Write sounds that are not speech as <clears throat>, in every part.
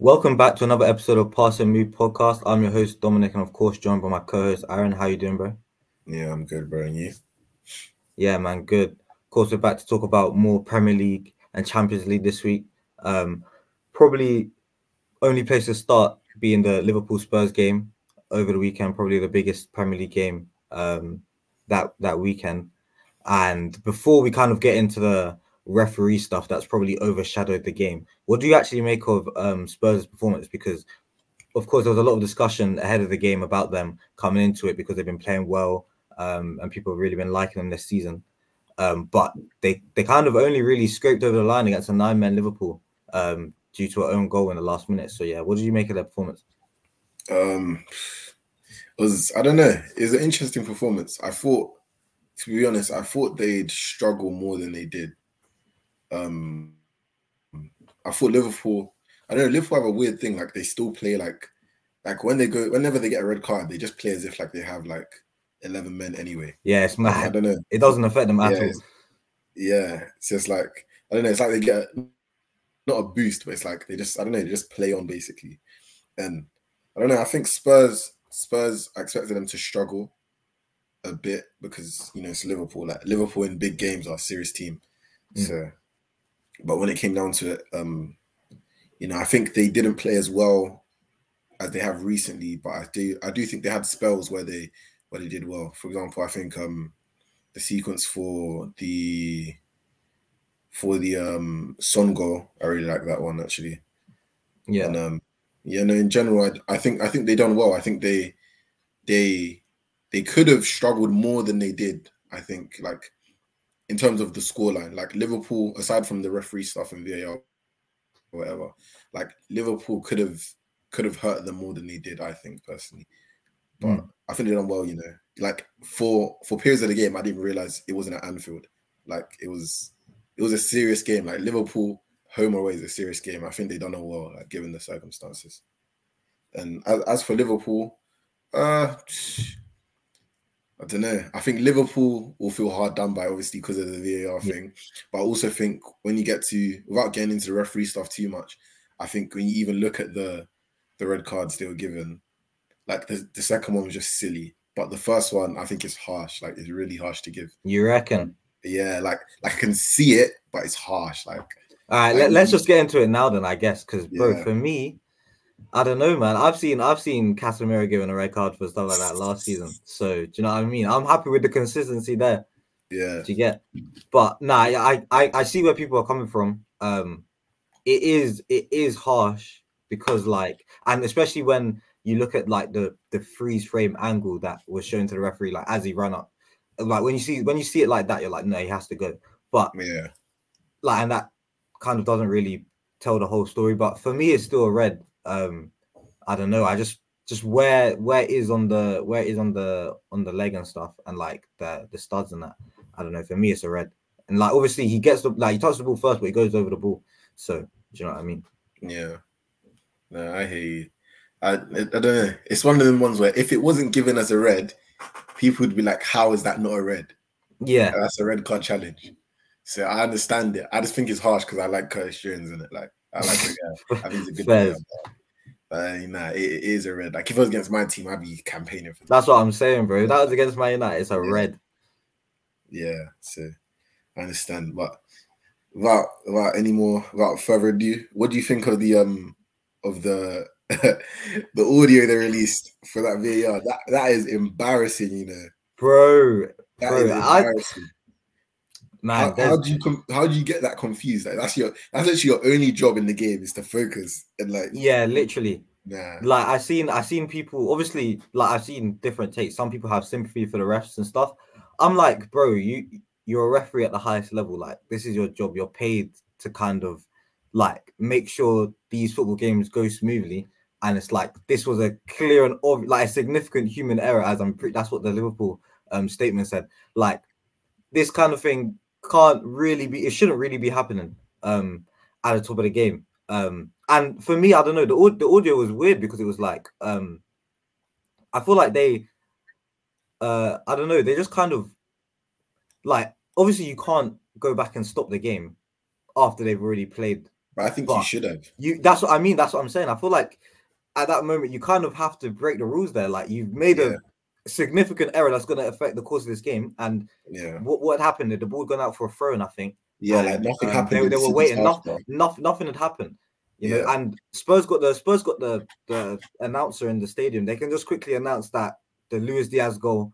Welcome back to another episode of Pass and Move podcast. I'm your host Dominic, and of course joined by my co-host Aaron. How you doing, bro? Yeah, I'm good, bro. And you? Yeah, man, good. Of course, we're back to talk about more Premier League and Champions League this week. Um, probably only place to start being the Liverpool Spurs game over the weekend. Probably the biggest Premier League game um, that that weekend. And before we kind of get into the referee stuff that's probably overshadowed the game. What do you actually make of um, Spurs' performance? Because, of course, there was a lot of discussion ahead of the game about them coming into it because they've been playing well um, and people have really been liking them this season. Um, but they, they kind of only really scraped over the line against a nine man Liverpool um, due to an own goal in the last minute. So, yeah, what did you make of their performance? Um, was I don't know. It was an interesting performance. I thought, to be honest, I thought they'd struggle more than they did. Um, I thought Liverpool. I don't know. Liverpool have a weird thing. Like they still play like, like when they go, whenever they get a red card, they just play as if like they have like eleven men anyway. Yeah, it's mad. I don't know. It doesn't affect them at Yeah, all. it's, yeah, it's just like I don't know. It's like they get not a boost, but it's like they just I don't know. They just play on basically, and I don't know. I think Spurs Spurs I expected them to struggle a bit because you know it's Liverpool. Like Liverpool in big games are a serious team. Mm. So, but when it came down to it, um, you know, I think they didn't play as well as they have recently. But I do I do think they had spells where they where they did well. For example, I think um the sequence for the for the um Son goal, I really like that one actually. Yeah. And um, yeah, no, in general, I, I think I think they done well. I think they they they could have struggled more than they did. I think like in terms of the scoreline, like Liverpool, aside from the referee stuff and VAR, or whatever, like Liverpool could have could have hurt them more than they did. I think personally, but Mm. I think they done well. You know, like for for periods of the game, I didn't realize it wasn't at Anfield. Like it was it was a serious game. Like Liverpool home or away is a serious game. I think they done well, like, given the circumstances. And as, as for Liverpool, uh, I don't know. I think Liverpool will feel hard done by, obviously, because of the VAR Yeah. thing. But I also think when you get to, without getting into the referee stuff too much, I think when you even look at the the red cards they were given, like the, the second one was just silly. But the first one, I think is harsh. Like it's really harsh to give. You reckon? Yeah, like like I can see it, but it's harsh. Like All right, Like, let, us just get into it now then, I guess. Because bro, Yeah. for me, I don't know, man. I've seen I've seen Casemiro given a red card for stuff like that last season. So do you know what I mean? I'm happy with the consistency there. yeah, Do you get? But nah, I I I see where people are coming from. Um, it is it is harsh because like, and especially when you look at like the the freeze frame angle that was shown to the referee, like as he ran up, like when you see when you see it like that, you're like, no, he has to go. But yeah, like and that kind of doesn't really tell the whole story but for me it's still a red um i don't know i just just where where it is on the where it is on the on the leg and stuff and like the the studs and that i don't know for me it's a red and like obviously he gets the like he touches the ball first but he goes over the ball so do you know what i mean yeah. No, I hear you. I, I I don't know. It's one of them ones where if it wasn't given as a red, people would be like, "How is that not a red? yeah That's a red card challenge." So I understand it. I just think it's harsh because I like Curtis Jones in it. Like I like the guy. I think he's a <laughs> good player. But uh, nah, it, it is a red. Like if it was against my team, I'd be campaigning for that. that's what i'm saying bro that was against my united it's a Yeah. red Yeah, so I understand. But without without any more without further ado, what do you think of the um of the <laughs> the audio they released for that VAR? That that is embarrassing, you know. bro That Bro, is I-. man how, how do you com- how do you get that confused? Like that's your that's actually your only job in the game is to focus and like yeah literally nah. like I seen I seen people obviously like I've seen different takes. Some people have sympathy for the refs and stuff. I'm like, bro, you you're a referee at the highest level. Like this is your job. You're paid to kind of like make sure these football games go smoothly. And it's like this was a clear and obvious, like a significant human error, as I'm pretty. That's what the Liverpool um statement said. Like this kind of thing can't really be. It shouldn't really be happening um at the top of the game. Um, and for me, I don't know. The the audio was weird because it was like um, I feel like they, uh, I don't know. They just kind of like obviously you can't go back and stop the game after they've already played But I think But you should have. You that's what I mean. That's what I'm saying. I feel like at that moment you kind of have to break the rules there. Like you've made Yeah. a significant error that's going to affect the course of this game. And Yeah. what what happened? The ball gone out for a throw, and I think Yeah, and, like nothing um, happened. They, they were waiting. Nothing, nothing, nothing had happened. You know, and Spurs got the Spurs got the the announcer in the stadium. They can just quickly announce that the Luis Diaz goal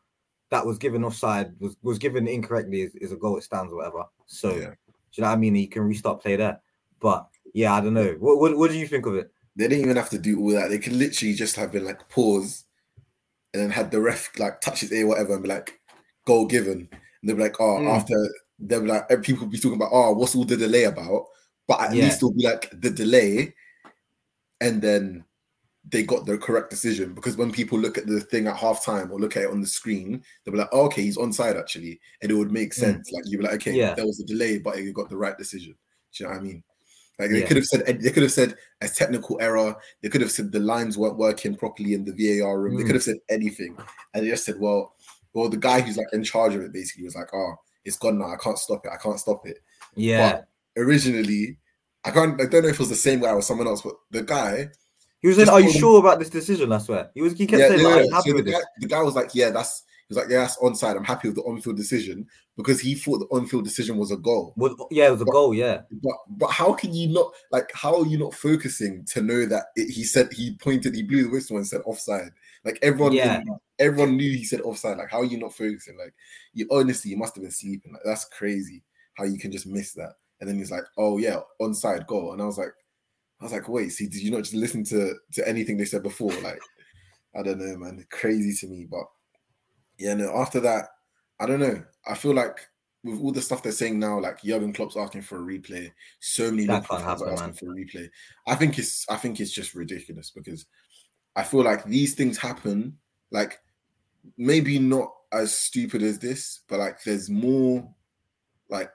that was given offside was was given incorrectly is, is a goal. It stands or whatever. So Yeah. do you know what I mean? You can restart play there. But yeah, I don't know. What what, what do you think of it? They didn't even have to do all that. They could literally just have been like pause, and then had the ref like touch his ear, whatever, and be like, "Goal given." And they'd be like, "Oh," Mm. after they'd be like, people would be talking about, "Oh, what's all the delay about?" But at Yeah. least it'll be like the delay, and then they got the correct decision because when people look at the thing at halftime or look at it on the screen, they'll be like, oh, "Okay, he's onside actually," and it would make Mm. sense. Like you'd be like, "Okay, Yeah. there was a delay, but you got the right decision." Do you know what I mean? Like they Yeah. could have said they could have said a technical error. They could have said the lines weren't working properly in the VAR room. They Mm. could have said anything, and they just said, "Well, well, the guy who's like in charge of it basically was like, oh, it's gone now. I can't stop it. I can't stop it." Yeah, Originally, I can't. I don't know if it was the same guy or someone else, but the guy, he was just "Are you him- sure about this decision?" I swear, he was. He kept yeah, saying, no, like, happy So the guy, the guy was like, "Yeah, that's." He was like, "Yeah, that's onside. I'm happy with the on-field decision because he thought the on-field decision was a goal." Was, yeah, it was a goal. Yeah, But but how can you not like how are you not focusing to know that it, he said he pointed he blew the whistle and said offside like everyone Yeah. knew, everyone knew he said offside like how are you not focusing like you honestly you must have been sleeping like that's crazy how you can just miss that and then he's like oh yeah onside goal and I was like I was like wait see did you not just listen to to anything they said before like I don't know man crazy to me but yeah no after that I don't know I feel like with all the stuff they're saying now, like Jurgen Klopp's asking for a replay, so many That fans are happen, asking for a replay. I think it's I think it's just ridiculous because I feel like these things happen, like maybe not as stupid as this, but like there's more like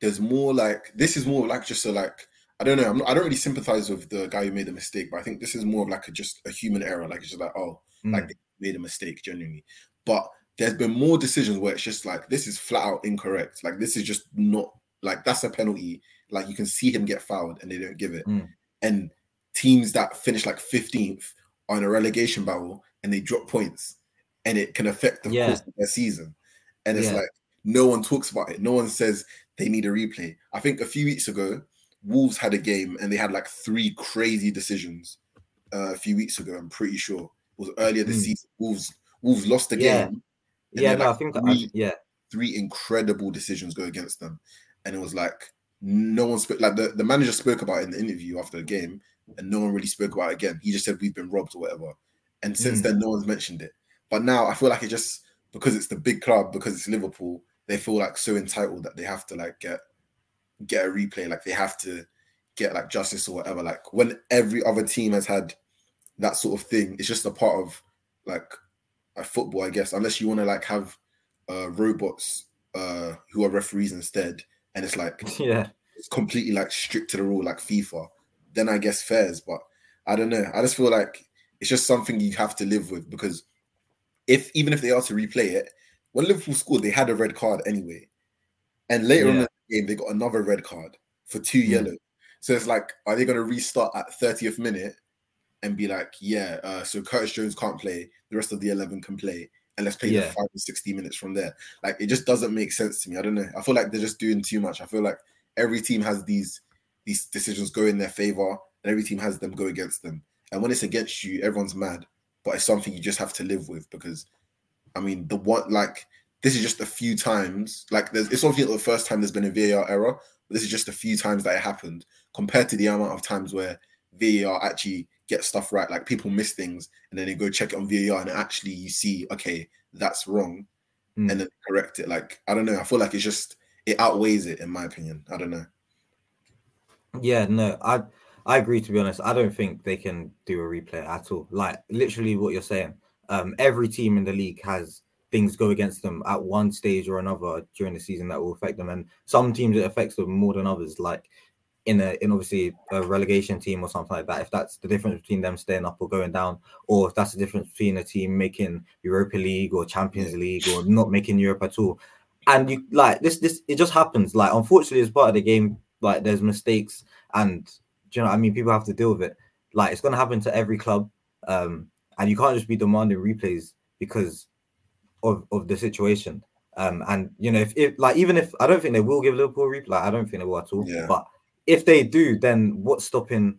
there's more like this is more like just a like I don't know. I'm not, I don't really sympathize with the guy who made the mistake, but I think this is more of like a, just a human error. Like it's just like oh, Mm. like they made a mistake genuinely. But there's been more decisions where it's just like this is flat out incorrect. Like this is just not like that's a penalty. Like you can see him get fouled and they don't give it. Mm. And teams that finish like 15th are in a relegation battle and they drop points and it can affect the Yeah. course of their season. And it's Yeah. like no one talks about it. No one says they need a replay. I think a few weeks ago, Wolves had a game and they had like three crazy decisions uh, a few weeks ago. I'm pretty sure it was earlier this Mm. season. Wolves Wolves lost the Yeah. game. yeah. No, I like, think. I, three- yeah, three incredible decisions go against them. And it was like no one spoke like the, the manager spoke about it in the interview after the game, and no one really spoke about it again. He just said we've been robbed or whatever. And since Mm. then, no one's mentioned it. But now I feel like it just because it's the big club, because it's Liverpool, they feel like so entitled that they have to like get get a replay, like they have to get like justice or whatever. Like when every other team has had that sort of thing, it's just a part of like a football, I guess, unless you want to like have uh robots uh who are referees instead, and it's like <laughs> yeah, it's completely like strict to the rule like FIFA, then I guess fairs. But I don't know. I just feel like it's just something you have to live with because if even if they are to replay it, when Liverpool scored, they had a red card anyway. And later on in the game, they got another red card for two Mm. yellow. So it's like, are they going to restart at 30th minute and be like, yeah, uh, so Curtis Jones can't play, the rest of the 11 can play, and let's play Yeah. the five and 60 minutes from there? Like, it just doesn't make sense to me. I don't know. I feel like they're just doing too much. I feel like every team has these these decisions go in their favor, and every team has them go against them. And when it's against you, everyone's mad. But it's something you just have to live with because, I mean, the one like this is just a few times. Like, there's it's obviously the first time there's been a VAR error, but this is just a few times that it happened compared to the amount of times where VAR actually get stuff right. Like people miss things and then they go check it on VAR and actually you see, okay, that's wrong, Mm. and then correct it. Like I don't know. I feel like it's just it outweighs it in my opinion. I don't know. yeah. No, I I agree. To be honest, I don't think they can do a replay at all. Like literally, what you're saying. Um, every team in the league has things go against them at one stage or another during the season that will affect them, and some teams it affects them more than others. Like in a in obviously a relegation team or something like that. If that's the difference between them staying up or going down, or if that's the difference between a team making Europa League or Champions League or not making Europe at all. And you like this this it just happens. Like unfortunately, as part of the game, like there's mistakes and do you know I mean? People have to deal with it. Like it's gonna happen to every club, um, and you can't just be demanding replays because of of the situation. Um, and you know, if, if like even if I don't think they will give Liverpool a replay, like, I don't think they will at all. Yeah. But if they do, then what's stopping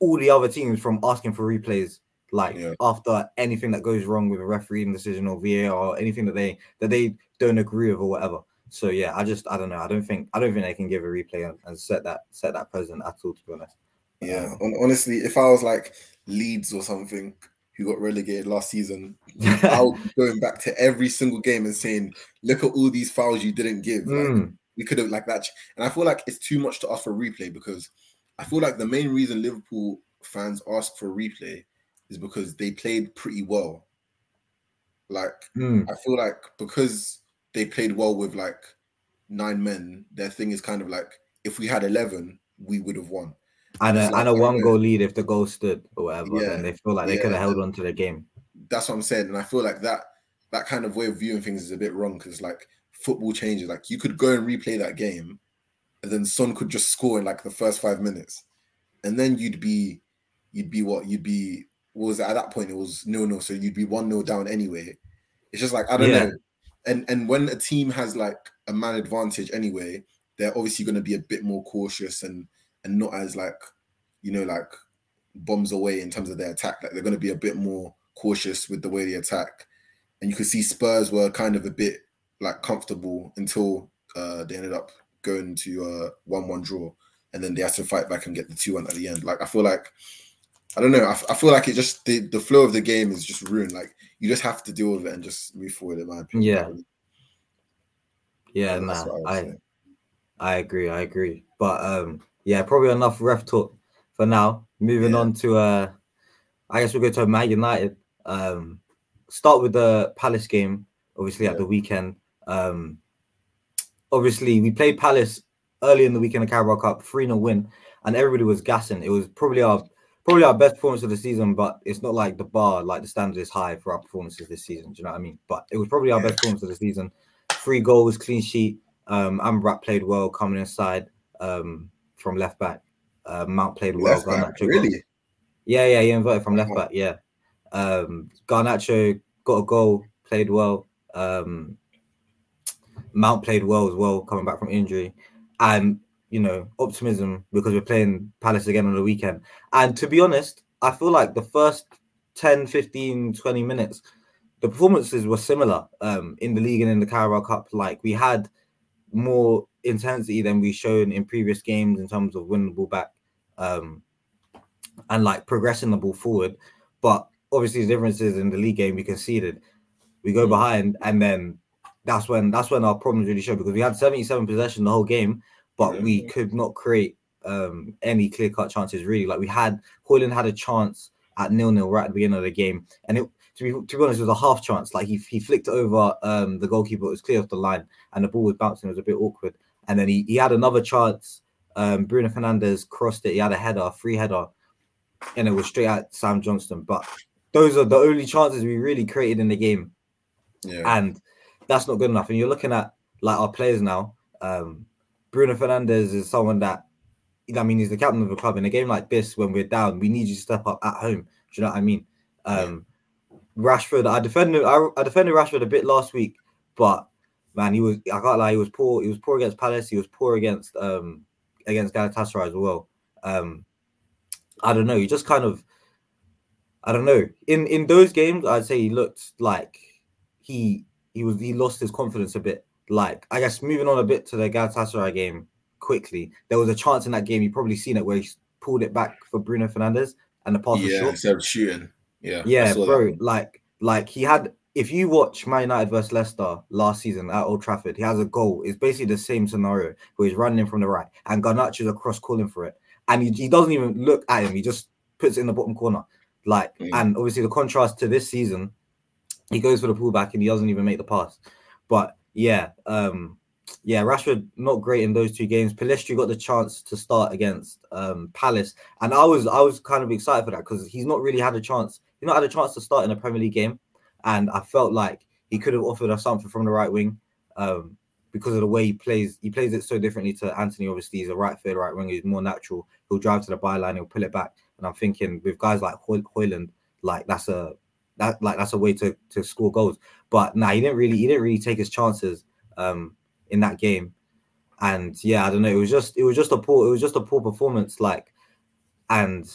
all the other teams from asking for replays? Like Yeah. after anything that goes wrong with a refereeing decision or VAR or anything that they that they don't agree with or whatever. So yeah, I just I don't know. I don't think I don't think they can give a replay and, and set that set that precedent at all. To be honest. Yeah, hon- honestly, if I was like Leeds or something who got relegated last season, <laughs> I would be going back to every single game and saying, "Look at all these fouls you didn't give. Like, Mm, we could have like that." And I feel like it's too much to ask for replay because I feel like the main reason Liverpool fans ask for a replay is because they played pretty well. Like mm. I feel like because they played well with like nine men, their thing is kind of like if we had eleven, we would have won. And a, like, and a one goal lead if the goal stood or whatever, Yeah, then they feel like they yeah, could have held on to the game. that's what I'm saying. And I feel like that that kind of way of viewing things is a bit wrong because like football changes. Like you could go and replay that game, and then Son could just score in like the first five minutes, and then you'd be you'd be what you'd be what was it? at that point it was no no, so you'd be one nil down anyway. It's just like I don't Yeah. know. And and when a team has like a man advantage anyway, they're obviously going to be a bit more cautious and and not as like you know like bombs away in terms of their attack. Like they're going to be a bit more cautious with the way they attack. And you could see Spurs were kind of a bit like comfortable until uh, they ended up going to a one-one draw, and then they had to fight back and get the two-one at the end. Like I feel like I don't know. I, f- I feel like it just the, the flow of the game is just ruined. Like you just have to deal with it and just move forward. In my opinion, Yeah. Yeah, nah, I I. I agree, I agree. But um, yeah, probably enough ref talk for now. Moving Yeah. on to uh, I guess we'll go to Man United. Um, start with the Palace game, obviously at the weekend. Um, obviously we played Palace early in the weekend of Carabao Cup, three 0 win, and everybody was gassing. It was probably our probably our best performance of the season, but it's not like the bar, like the standard is high for our performances this season. Do you know what I mean? But it was probably our best performance of the season. Three goals, clean sheet. Um, Amrabat played well coming inside um, from left back. Uh, Mount played well. Left back, Garnacho got- really? yeah, yeah, he inverted from left Oh. back. Yeah. Um, Garnacho got a goal, played well. Um, Mount played well as well, coming back from injury. And, you know, optimism because we're playing Palace again on the weekend. And to be honest, I feel like the first 10, 15, 20 minutes, the performances were similar um, in the league and in the Carabao Cup. Like we had more intensity than we shown in previous games in terms of winning the ball back. Um, and like progressing the ball forward. But obviously, the difference is in the league game we conceded, we go Mm. behind, and then that's when that's when our problems really show because we had 77 possession the whole game, but we could not create um any clear cut chances really. Like we had Højlund had a chance at nil nil right at the beginning of the game, and it to be to be honest, it was a half chance. Like he he flicked over um the goalkeeper, it was clear off the line, and the ball was bouncing. It was a bit awkward, and then he he had another chance. Um, Bruno Fernandes crossed it. He had a header, free header, and it was straight at Sam Johnstone. But those are the only chances we really created in the game, Yeah. and that's not good enough. And you're looking at like our players now. Um, Bruno Fernandes is someone that I mean, he's the captain of the club. In a game like this, when we're down, we need you to step up at home. Do you know what I mean? Um, Rashford, I defended, I, I defended Rashford a bit last week, but man, he was I can't lie, he was poor. He was poor against Palace. He was poor against um against Galatasaray as well. Um, I don't know. He just kind of, I don't know. In in those games, I'd say he looked like he he was he lost his confidence a bit. Like I guess moving on a bit to the Galatasaray game quickly, there was a chance in that game. You probably seen it where he pulled it back for Bruno Fernandes and the pass was yeah, short. instead of shooting. Yeah. Yeah, saw that bro. Like, like he had. If you watch Man United versus Leicester last season at Old Trafford, he has a goal. It's basically the same scenario where he's running in from the right and Garnacho's across calling for it, and he, he doesn't even look at him. He just puts it in the bottom corner. Like, Mm. and obviously the contrast to this seasen, he goes for the pullback and he doesn't even make the pass. But yeah, um, yeah, Rashford not great in those two games. Pelistri got the chance to start against um, Palace, and I was I was kind of excited for that because he's not really had a chance. He's not had a chance to start in a Premier League game, and I felt like he could have offered us something from the right wing. Um, because of the way he plays. He plays it so differently to Antony. Obviously, he's a right field, right winger. He's more natural. He'll drive to the byline. He'll pull it back. And I'm thinking with guys like Hoy- Højlund, like that's a that like that's a way to to score goals. But nah, he didn't really he didn't really take his chances um in that game. And yeah, I don't know. It was just it was just a poor it was just a poor performance. Like, and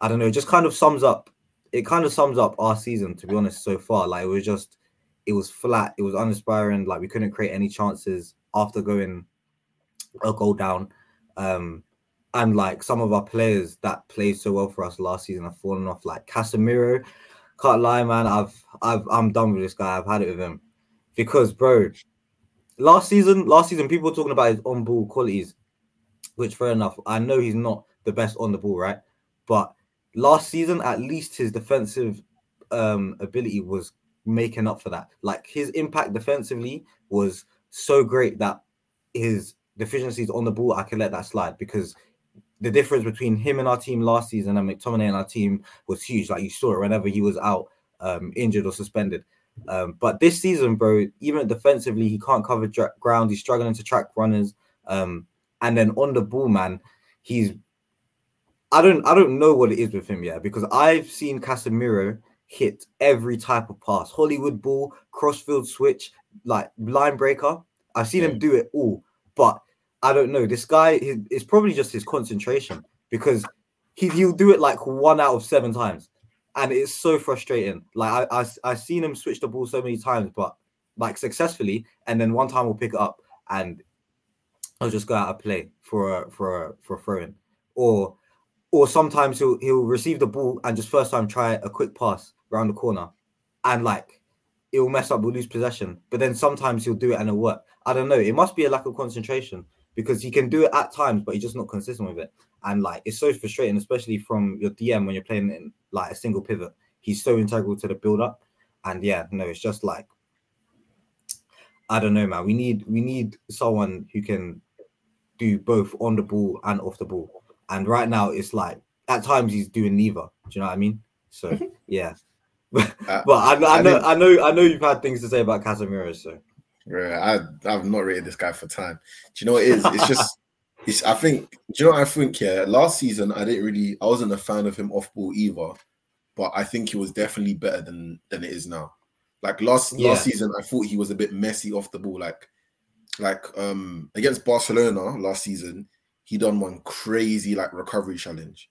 I don't know. It just kind of sums up. It kind of sums up our season, to be honest, so far. Like it was just it was flat. It was uninspiring. Like we couldn't create any chances after going a goal down. Um, and like some of our players that played so well for us last season have fallen off. Like Casemiro, can't lie, man. I've I've I'm done with this guy. I've had it with him because, bro. Last season, last season, people were talking about his on ball qualities, which fair enough. I know he's not the best on the ball, right? But last season, at least his defensive um ability was making up for that. Like his impact defensively was so great that his deficiencies on the ball, I can let that slide because the difference between him and our team last season and McTominay and our team was huge. Like you saw it whenever he was out, um, injured or suspended. Um, but this season, bro, even defensively, he can't cover dra- ground. He's struggling to track runners. Um, and then on the ball, man, he's I don't I don't know what it is with him yet because I've seen Casemiro hit every type of pass, Hollywood ball, crossfield switch, like line breaker. I've seen him do it all, but I don't know. This guy it's probably just his concentration because he he'll do it like one out of seven times, and it's so frustrating. Like I I I've seen him switch the ball so many times, but like successfully, and then one time we'll pick it up and I'll just go out of play for a for a for a throw in, or or sometimes he'll he'll receive the ball and just first time try a quick pass around the corner, and like it will mess up, we'll lose possession. But then sometimes he'll do it and it'll work. I don't know. It must be a lack of concentration because he can do it at times, but he's just not consistent with it. And like it's so frustrating, especially from your DM when you're playing in like a single pivot. He's so integral to the build up. And yeah, no, it's just like I don't know, man. We need we need someone who can do both on the ball and off the ball. And right now it's like at times he's doing neither. Do you know what I mean? So <laughs> yeah. <laughs> Uh, but I, I, I know I know I know you've had things to say about Casemiro, so yeah, I I've not rated this guy for time. Do you know what it is? It's just <laughs> it's I think do you know what I think? Yeah, last season I didn't really I wasn't a fan of him off ball either, but I think he was definitely better than than it is now. Like last yeah. last season, I thought he was a bit messy off the ball. Like like um against Barcelona last season, he done one crazy like recovery challenge.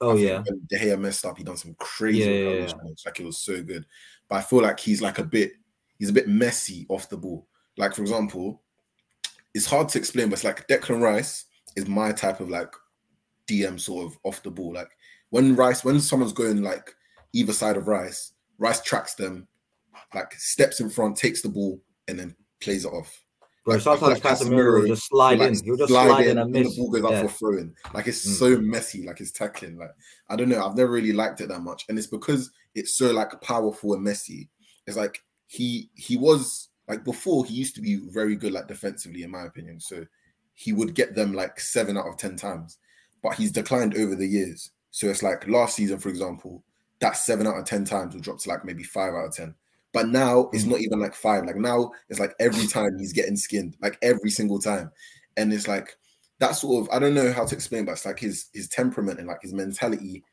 Oh yeah, De Gea messed up. He done some crazy yeah, recovery yeah, challenge. Like it was so good, but I feel like he's like a bit he's a bit messy off the ball. Like for example, it's hard to explain, but it's like Declan Rice is my type of like DM sort of off the ball. Like when Rice, when someone's going like either side of Rice, Rice tracks them, like steps in front, takes the ball, and then plays it off. Bro, like, sometimes like Casemiro will just slide like, in. He'll just slide, slide in, and miss. the ball goes yeah. up for throwing. Like it's mm. so messy. Like it's tackling. Like I don't know. I've never really liked it that much, and it's because it's so like powerful and messy. It's like he he was like before he used to be very good like defensively in my opinion. So he would get them like seven out of ten times, but he's declined over the years. So it's like last season, for example, that seven out of ten times will drop to like maybe five out of ten. But now it's mm. not even like five. Like now it's like every time he's getting skinned, like every single time. And it's like that sort of I don't know how to explain, but it's like his his temperament and like his mentality,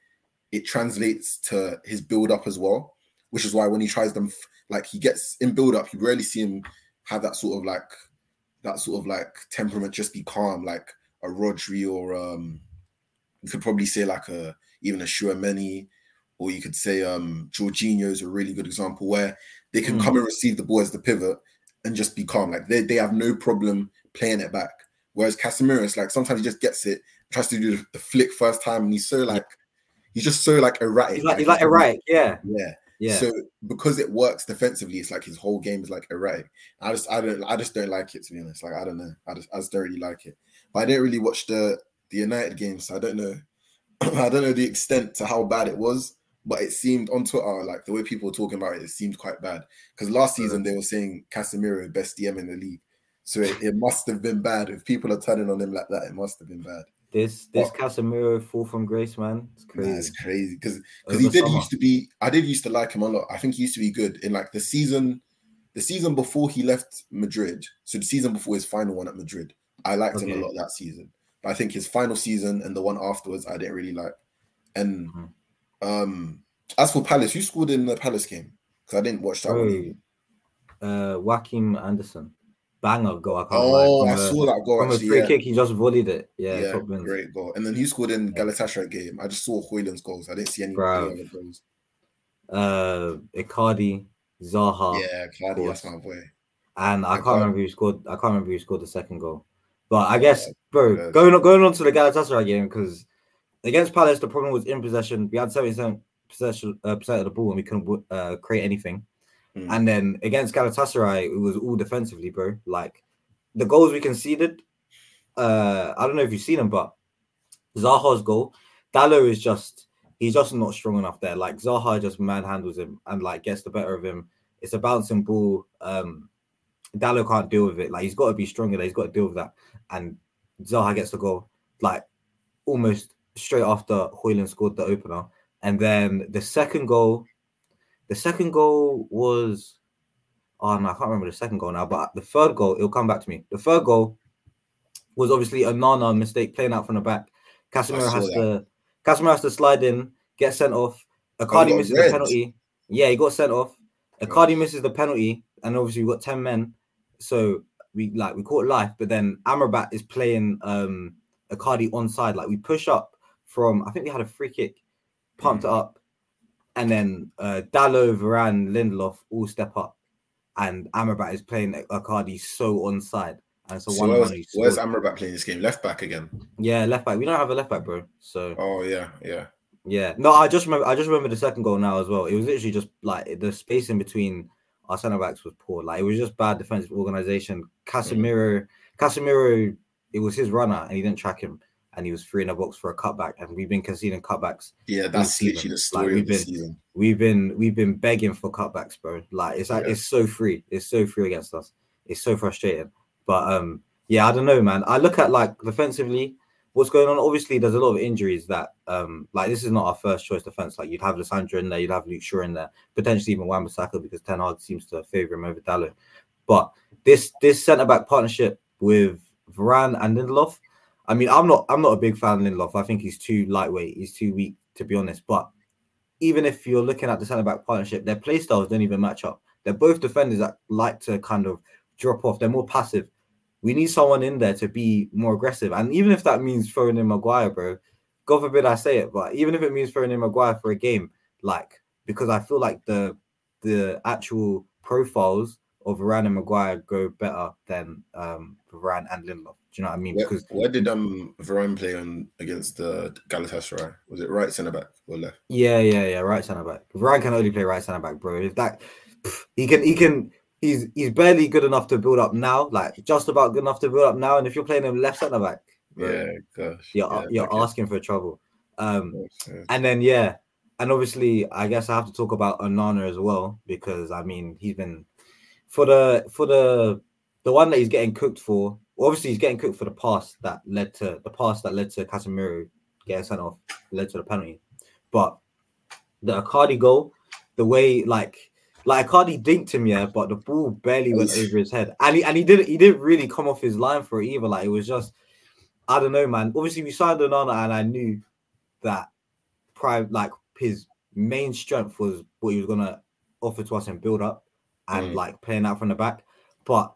it translates to his build up as well. Which is why when he tries them like he gets in build up, you rarely see him have that sort of like that sort of like temperament, just be calm, like a Rodri or um you could probably say like a even a Tchouameni, or you could say um Jorginho is a really good example where they can mm. come and receive the ball as the pivot and just be calm. Like they, they have no problem playing it back. Whereas Casemiro, it's like sometimes he just gets it, tries to do the, the flick first time, and he's so like he's just so like erratic. He's like, he's like erratic, yeah. Yeah. Yeah. So because it works defensively, it's like his whole game is like erratic. I just I don't I just don't like it to be honest. Like I don't know. I just I just don't really like it. But I didn't really watch the the United games. So I don't know. <clears throat> I don't know the extent to how bad it was, but it seemed on Twitter like the way people were talking about it, it seemed quite bad. Because last mm. season they were saying Casemiro best DM in the league. So it, it must have been bad. If people are turning on him like that, it must have been bad. This this what? Casemiro fall from grace, man. It's crazy. Nah, it's crazy because because he did summer. used to be. I did used to like him a lot. I think he used to be good in like the season. the season before he left Madrid, so the season before his final one at Madrid, I liked him a lot that season. But I think his final season and the one afterwards, I didn't really like. And Mhm. um, as for Palace, who scored in the Palace game? Because I didn't watch that one. Bro, either. uh, Joachim Andersen, banger goal. I can't Oh, lie. I a- saw that goal From a free Yeah, kick, he just volleyed it. Yeah, yeah, great goal. And then he scored in Galatasaray game? I just saw Højlund's goals. I didn't see any, other goals. Uh, Icardi, Zaha, yeah, Claudio, that's my boy. and I can't Icardi. remember who scored. I can't remember who scored the second goal. But I guess, bro, yeah. going on, going on to the Galatasaray game because against Palace, the problem was in possession. We had seventy-seven possession uh, percent of the ball and we couldn't uh, create anything. Mm. And then against Galatasaray, it was all defensively, bro. Like the goals we conceded. Uh, I don't know if you've seen them, but Zaha's goal, Dalot is just he's just not strong enough there. Like Zaha just manhandles him and like gets the better of him. It's a bouncing ball. Um, Dalot can't deal with it. Like he's got to be stronger. He's got to deal with that. And Zaha gets the goal like almost straight after Højlund scored the opener. And then the second goal, the second goal was oh no, I can't remember the second goal now, but the third goal, it'll come back to me. The third goal was obviously a Nana mistake playing out from the back. Casemiro has that. to Casemiro has to slide in, get sent off. Icardi misses red. the penalty. Yeah, he got sent off. Icardi misses the penalty, and obviously we got 10 men. So we like we caught life, but then Amrabat is playing um Icardi onside. Like we push up from I think we had a free kick, pumped Mm. it up, and then uh Dalot, Varane, Lindelof all step up, and Amrabat is playing Icardi so onside. And so, So one where's, where's. Amrabat playing this game? Left back again. yeah, left back. We don't have a left back, bro. So Oh yeah, yeah. yeah, no, I just remember. I just remember the second goal now as well. It was literally just like the space in between our centre backs was poor. Like it was just bad defensive organization. Casemiro, Casemiro, it was his runner, and he didn't track him, and he was free in the box for a cutback. And we've been conceding cutbacks. Yeah, that's literally the Like, story we've been- season. We've been we've been begging for cutbacks, bro. Like it's like Yeah. it's so free. It's so free against us. It's so frustrating. But um, yeah, I don't know, man. I look at like defensively, what's going on. Obviously, there's a lot of injuries that um, like this is not our first choice defense. Like you'd have Lisandro in there, you'd have Luke Shaw in there, potentially even Wan-Bissaka because Ten Hag seems to favour him over Dalot. But this this centre back partnership with Varane and Lindelof. I mean, I'm not I'm not a big fan of Lindelof. I think he's too lightweight. He's too weak, to be honest. But even if you're looking at the centre back partnership, their play styles don't even match up. They're both defenders that like to kind of drop off. They're more passive. We need someone in there to be more aggressive. And even if that means throwing in Maguire, bro, God forbid I say it, but even if it means throwing in Maguire for a game, like because I feel like the the actual profiles of Varane and Maguire go better than um Varane and Lindelof. Do you know what I mean? Where, Because where did um Varane play on against the Galatasaray? Was it right centre back or left? Yeah, yeah, yeah. Right centre back. Varane can only play right centre back, bro. If that pff, he can, he can. He's he's barely good enough to build up now. Like just about good enough to build up now. And if you're playing him left centre back, bro, Yeah, gosh. you're yeah, you're okay. asking for trouble. Um, Yeah. and then yeah, and obviously I guess I have to talk about Onana as well because I mean he's been for the for the the one that he's getting cooked for. Obviously he's getting cooked for the pass that led to the pass that led to Casemiro getting sent off, led to the penalty. But the Icardi goal, the way like like Icardi dinked him, yeah, but the ball barely went over his head, and he and he didn't he didn't really come off his line for it either. Like it was just, I don't know, man. Obviously we signed Onana, and I knew that prime like his main strength was what he was gonna offer to us in build up and Mm. like playing out from the back, but.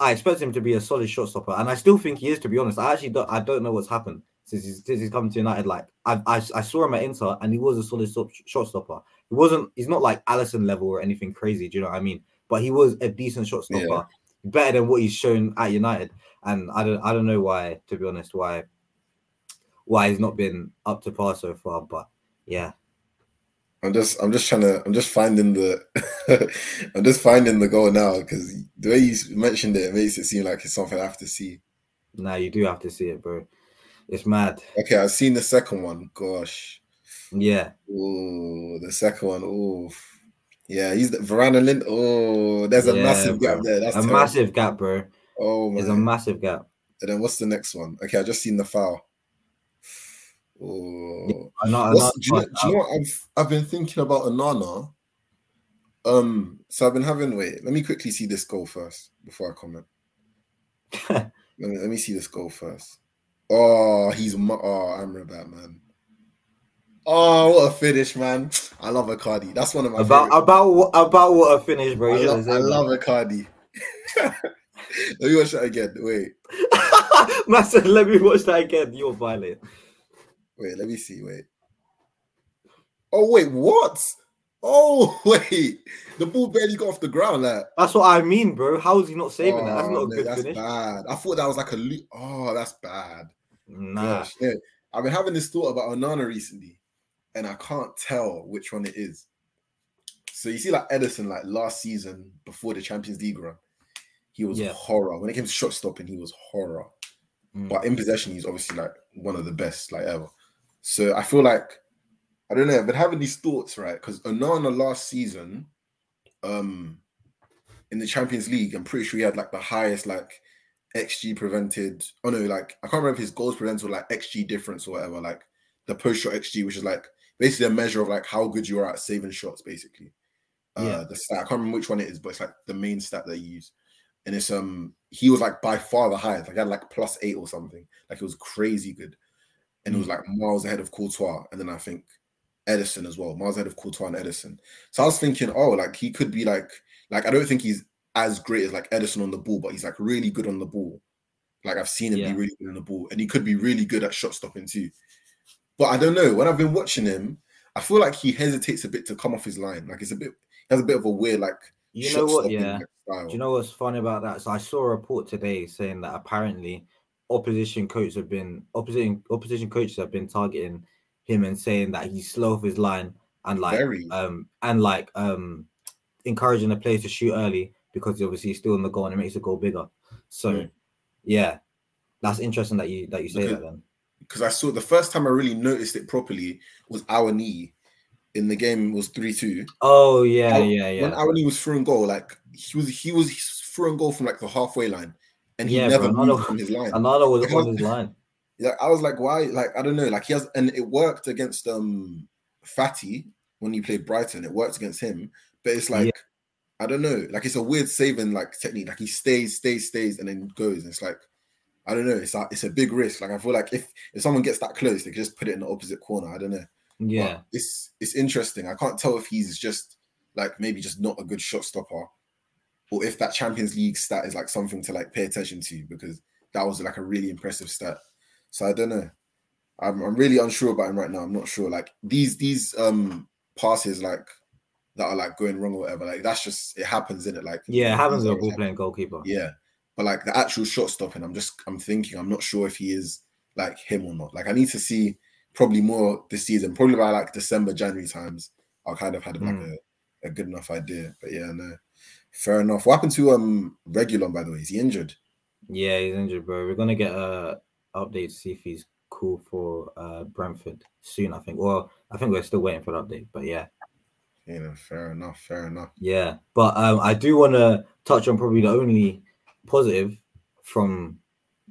I expect him to be a solid shot stopper, and I still think he is. To be honest, I actually don't. I don't know what's happened since he's, since he's come to United. Like I, I, I saw him at Inter, and he was a solid stop, shot. He wasn't. He's not like Alisson level or anything crazy. Do you know what I mean? But he was a decent shot stopper, Yeah. better than what he's shown at United. And I don't. I don't know why. To be honest, why why he's not been up to par so far. But yeah, I'm just I'm just trying to I'm just finding the <laughs> I'm just finding the goal now because the way you mentioned it, it makes it seem like it's something I have to see. now you do have to see it, bro. It's mad. Okay, I've seen the second one. Gosh. Yeah, Oh, the second one. Oh, yeah. He's the and Lind. Oh, there's a Yeah, massive bro. gap there. That's a terrible. massive gap, bro. Oh there's a massive gap. And then what's the next one? Okay, I just seen the foul. Oh, do, you know, do you know what I've I've been thinking about Onana? Um, so I've been having wait, let me quickly see this goal first before I comment. <laughs> let, me, let me see this goal first. Oh, he's oh Amrabat, man. Oh, what a finish, man! I love Icardi. That's one of my about favorites. about about what a finish, bro. I, You love, I love Icardi. <laughs> Let me watch that again. Wait, <laughs> said, "Let me watch that again." You're violent. Wait. Let me see. Wait. Oh wait, what? Oh <laughs> wait, the ball barely got off the ground. Like, That's what I mean, bro. How is he not saving that? That's oh, not a good that's finish. bad. I thought that was like a. Le- oh, that's bad. Nah. Gosh, yeah. I've been having this thought about Onana recently, and I can't tell which one it is. So you see, like Ederson, like last season before the Champions League run, he was Yeah. horror. When it came to shot stopping, he was horror. Mm. But in possession, he's obviously like one of the best like ever. So I feel like I don't know. I've been having these thoughts, right? Because Onana last season, um, in the Champions League, I'm pretty sure he had like the highest like XG prevented. Oh no, like I can't remember if his goals prevented or like XG difference or whatever. Like the post shot XG, which is like basically a measure of like how good you are at saving shots, basically. Uh, Yeah. the stat I can't remember which one it is, but it's like the main stat they use. And it's um he was like by far the highest. Like I had like plus eight or something. Like it was crazy good. And it was mm. like miles ahead of Courtois. And then I think Ederson as well, miles ahead of Courtois and Ederson. So I was thinking, oh, like he could be like, like I don't think he's as great as like Ederson on the ball, but he's like really good on the ball. Like I've seen him Yeah. be really good on the ball, and he could be really good at shot stopping too. But I don't know. When I've been watching him, I feel like he hesitates a bit to come off his line. Like it's a bit, he has a bit of a weird like You know what? Yeah. style. Do you know what's funny about that? So I saw a report today saying that apparently opposition coaches have been opposition opposition coaches have been targeting him and saying that he's slow off his line and like Very. um and like um encouraging the players to shoot early because obviously he's still in the goal and it makes the goal bigger. So Mm. yeah, that's interesting that you that you say Because- that then. because I saw the first time I really noticed it properly was our knee in the game was 3-2. Oh yeah, Al- yeah, When yeah. Awani was through and goal, like he was he was through and goal from like the halfway line, and he Yeah, never bro, moved from his <laughs> line. Another was on his line. <laughs> Yeah, I was like, why? Like, I don't know. Like he has, and it worked against um Fati when he played Brighton. It worked against him, but it's like Yeah. I don't know. Like it's a weird saving like technique. Like he stays, stays, stays, and then goes. And it's like I don't know. It's like it's a big risk. Like I feel like if if someone gets that close, they can just put it in the opposite corner. I don't know. But Yeah. it's it's interesting. I can't tell if he's just like maybe just not a good shot stopper, or if that Champions League stat is like something to like pay attention to because that was like a really impressive stat. So I don't know. I'm, I'm really unsure about him right now. I'm not sure. Like these these um passes like that are like going wrong or whatever. Like that's just it happens in it. Like Yeah, it happens these with a always ball playing goalkeeper. Yeah, but like the actual shot stopping, I'm just I'm thinking I'm not sure if he is like him or not. Like I need to see probably more this season. Probably by like December, January times. I'll kind of had like Mm. a, a good enough idea. But yeah, no, fair enough. What happened to um Reguilón by the way? Is he injured? Yeah, he's injured, bro. We're gonna get a update to see if he's cool for uh Brentford soon. I think. Well, I think we're still waiting for an update, but yeah, You know, fair enough, fair enough. yeah. But um, I do want to touch on probably the only positive from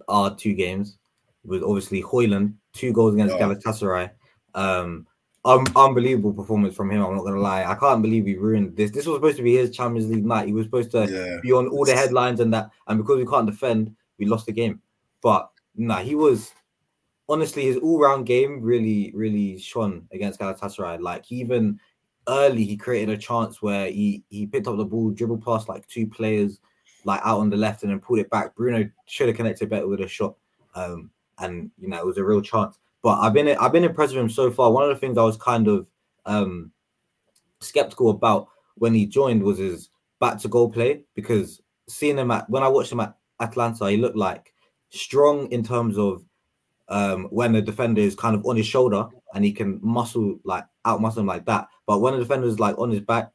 our two games was obviously Højlund, two goals against Yeah. Galatasaray. Um, um, unbelievable performance from him. I'm not gonna lie. I can't believe he ruined this. This was supposed to be his Champions League night. He was supposed to Yeah, be on all the headlines and that. And because we can't defend, we lost the game. But nah, he was honestly his all-round game really, really shone against Galatasaray. Like even early he created a chance where he he picked up the ball, dribbled past like two players, like out on the left, and then pulled it back. Bruno should have connected better with a shot. Um, and you know, it was a real chance. But I've been I've been impressed with him so far. One of the things I was kind of um skeptical about when he joined was his back to goal play because seeing him at when I watched him at Atalanta, he looked like strong in terms of um when the defender is kind of on his shoulder and he can muscle like out muscle him like that. But when the defender is like on his back,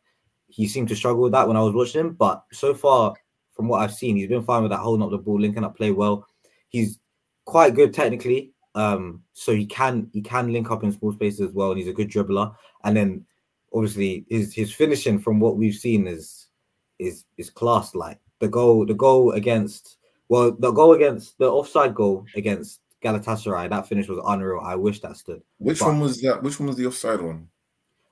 he seemed to struggle with that when I was watching him. But so far, from what I've seen, he's been fine with that holding up the ball, linking up play well. He's quite good technically. Um, so he can he can link up in small spaces as well, and he's a good dribbler. And then obviously his his finishing from what we've seen is is is class. Like the goal, the goal against well, the goal against the offside goal against Galatasaray, that finish was unreal. I wish that stood. Which But- one was that? Which one was the offside one?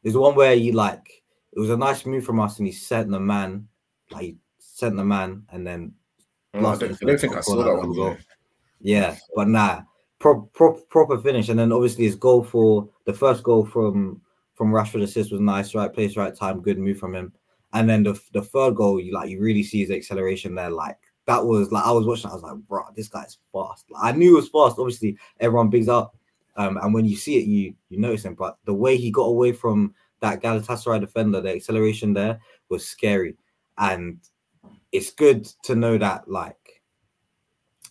There's the one where he like it was a nice move from us, and he sent the man, like he sent the man, and then. Oh, I don't, I don't think I saw that one. Yeah, but nah, pro- pro- proper finish, and then obviously his goal for the first goal from from Rashford assist was nice, right place, right time, good move from him. And then the the third goal, you like you really see his acceleration there. Like that was like I was watching, I was like, bro, this guy's fast. Like, I knew it was fast. Obviously, everyone bigs up, um, and when you see it, you you notice him. But the way he got away from that Galatasaray defender, the acceleration there was scary, and it's good to know that like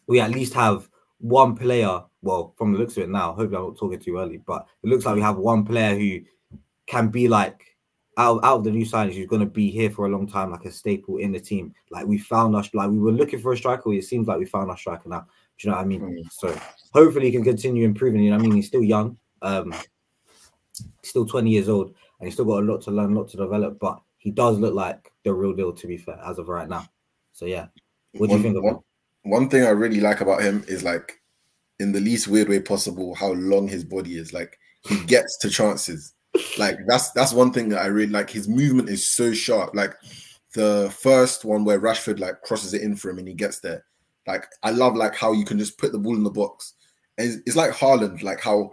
we at least have one player. Well, from the looks of it now, hopefully I'm not talking too early, but it looks like we have one player who can be like out, out of the new signings who's going to be here for a long time, like a staple in the team. Like we found us, like we were looking for a striker. It seems like we found our striker now. Do you know what I mean? Mm. So hopefully he can continue improving. You know what I mean? He's still young, um, still 20 years old, and he's still got a lot to learn, a lot to develop. But he does look like the real deal, to be fair, as of right now. So yeah, what do one, you think of one, one thing I really like about him is like, in the least weird way possible, how long his body is. Like he gets to chances. Like that's that's one thing that I really like. His movement is so sharp. Like the first one where Rashford like crosses it in for him and he gets there. Like I love like how you can just put the ball in the box. And it's, it's like Haaland, like how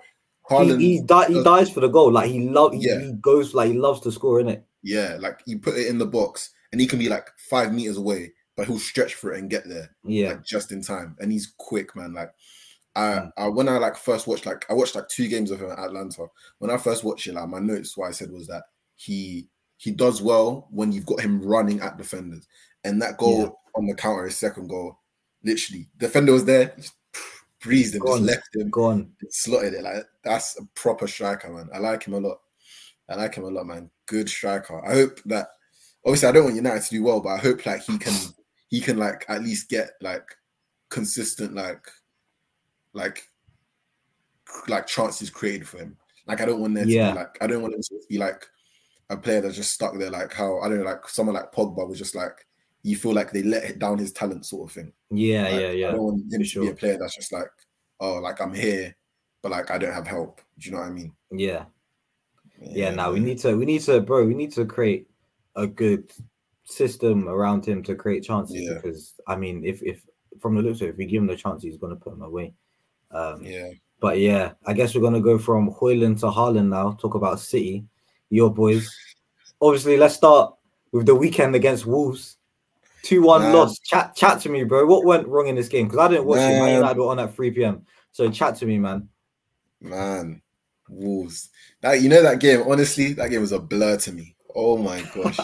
Haaland he, he, di- he dies for the goal. Like he love yeah. he goes like he loves to score in it. Yeah, like you put it in the box and he can be like five meters away, but he'll stretch for it and get there. Yeah, like, just in time. And he's quick, man. Like I, hmm. I when I like first watched like I watched like two games of him at Atalanta. When I first watched it, like my notes, what I said was that he he does well when you've got him running at defenders, and that goal yeah. on the counter, his second goal, literally defender was there, just <sighs> breezed him, just left him, gone, slotted it. Like that's a proper striker, man. I like him a lot. I like him a lot, man. Good striker. I hope that obviously I don't want United to do well, but I hope like he can he can like at least get like consistent like like like chances created for him. Like I don't want there to yeah. be like I don't want him to be like a player that's just stuck there like how I don't know like someone like Pogba was just like you feel like they let down his talent sort of thing. Yeah, like, yeah, yeah. I don't want him for to sure. be a player that's just like oh like I'm here but like I don't have help. Do you know what I mean? Yeah. Yeah, yeah now we need to we need to bro, we need to create a good system around him to create chances yeah. because I mean if if from the looks of it, if we give him the chance, he's gonna put him away. Um, yeah. But yeah, I guess we're gonna go from Højlund to Haaland now. Talk about City, your boys. Obviously, let's start with the weekend against Wolves. Two one loss. Chat chat to me, bro. What went wrong in this game? Because I didn't watch man. it. Man United were on at three p.m. So chat to me, man. Man, Wolves. That you know that game. Honestly, that game was a blur to me. Oh my <laughs> gosh,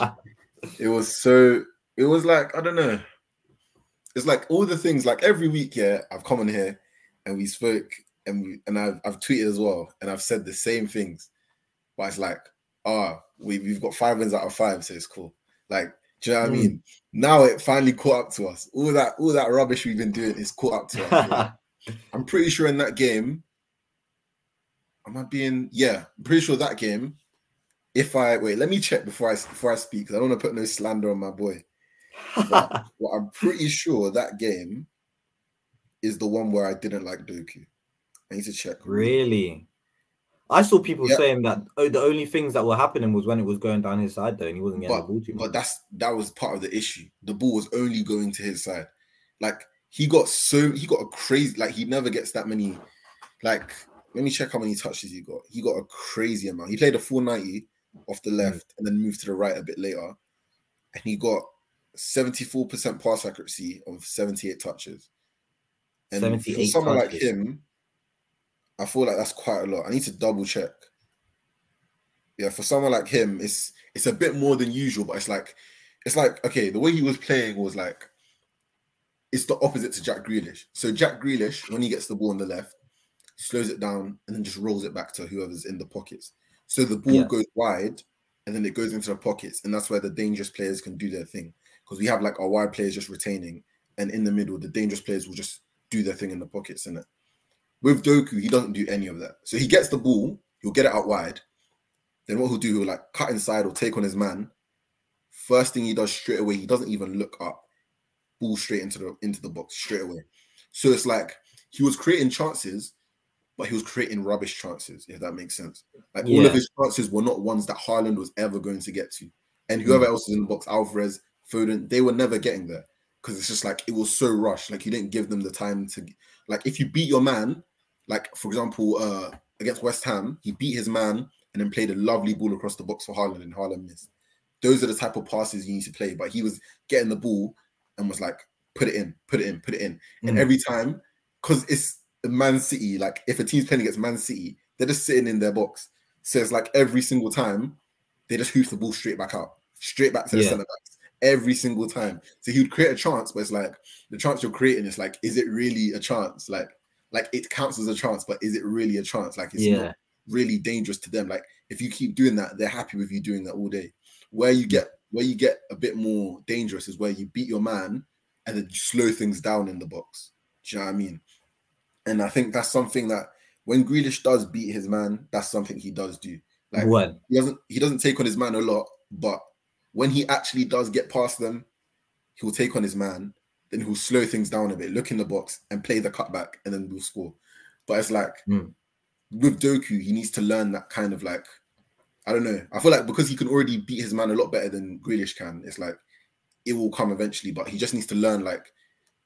it was so. It was like I don't know. It's like all the things. Like every week, yeah, I've come on here and we spoke and we and I've I've tweeted as well and I've said the same things, but it's like, ah, oh, we we've got five wins out of five, so it's cool. Like, do you know what mm. I mean? Now it finally caught up to us. All that all that rubbish we've been doing is caught up to us. <laughs> I'm pretty sure in that game, am I being yeah, I'm pretty sure that game. If I wait, let me check before I before I speak because I don't want to put no slander on my boy. <laughs> But, well, I'm pretty sure that game is the one where I didn't like Doku. I need to check. Really? I saw people yeah. saying that oh, the only things that were happening was when it was going down his side, though, and he wasn't getting but, the ball too much. But that's that was part of the issue. The ball was only going to his side. Like he got so he got a crazy like he never gets that many. Like let me check how many touches he got. He got a crazy amount. He played a full ninety off the left mm. and then moved to the right a bit later, and he got seventy four percent pass accuracy of seventy eight touches. And for someone like him, I feel like that's quite a lot. I need to double check. Yeah, for someone like him, it's it's a bit more than usual, but it's like it's like okay, the way he was playing was like it's the opposite to Jack Grealish. So Jack Grealish, when he gets the ball on the left, slows it down and then just rolls it back to whoever's in the pockets. So the ball yeah. goes wide and then it goes into the pockets, and that's where the dangerous players can do their thing. Because we have like our wide players just retaining, and in the middle, the dangerous players will just do their thing in the pockets, it. With Doku, he doesn't do any of that. So he gets the ball, he'll get it out wide. Then what he'll do, he'll like cut inside or take on his man. First thing he does straight away, he doesn't even look up. Ball straight into the into the box straight away. So it's like he was creating chances, but he was creating rubbish chances, if that makes sense. Like all of his chances were not ones that Haaland was ever going to get to. And whoever else was in the box, Alvarez, Foden, they were never getting there. Because it's just like it was so rushed. Like you didn't give them the time to like if you beat your man, like for example, uh against West Ham, he beat his man and then played a lovely ball across the box for Haaland and Haaland missed. Those are the type of passes you need to play. But he was getting the ball and was like, put it in, put it in, put it in. And Mm. every time, because it's Man City, like if a team's playing against Man City, they're just sitting in their box. So it's like every single time they just hoof the ball straight back out, straight back to the Yeah. centre backs every single time. So he would create a chance, but it's like the chance you're creating is like, is it really a chance? Like, like it counts as a chance, but is it really a chance? Like it's Yeah. not really dangerous to them. Like if you keep doing that, they're happy with you doing that all day. Where you get where you get a bit more dangerous is where you beat your man and then slow things down in the box. Do you know what I mean? And I think that's something that when Grealish does beat his man, that's something he does do. Like when he doesn't he doesn't take on his man a lot, but when he actually does get past them, he'll take on his man, then he'll slow things down a bit, look in the box and play the cutback, and then we'll score. But it's like Mm. with Doku, he needs to learn that kind of like I don't know. I feel like because he can already beat his man a lot better than Grealish can, it's like it will come eventually, but he just needs to learn like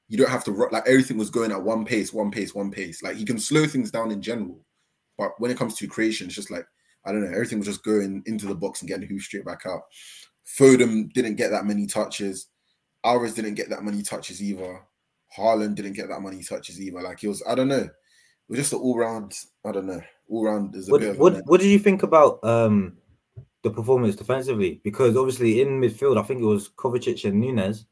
you don't have to like everything was going at one pace, one pace, one pace. Like he can slow things down in general, but when it comes to creation, it's just like I don't know. Everything was just going into the box and getting who straight back out. Foden didn't get that many touches. Alvarez didn't get that many touches either. Haaland didn't get that many touches either. Like it was, I don't know. It was just an all round. I don't know. All round is a what bit what, what did you think about um the performance defensively? Because obviously in midfield, I think it was Kovacic and Nunes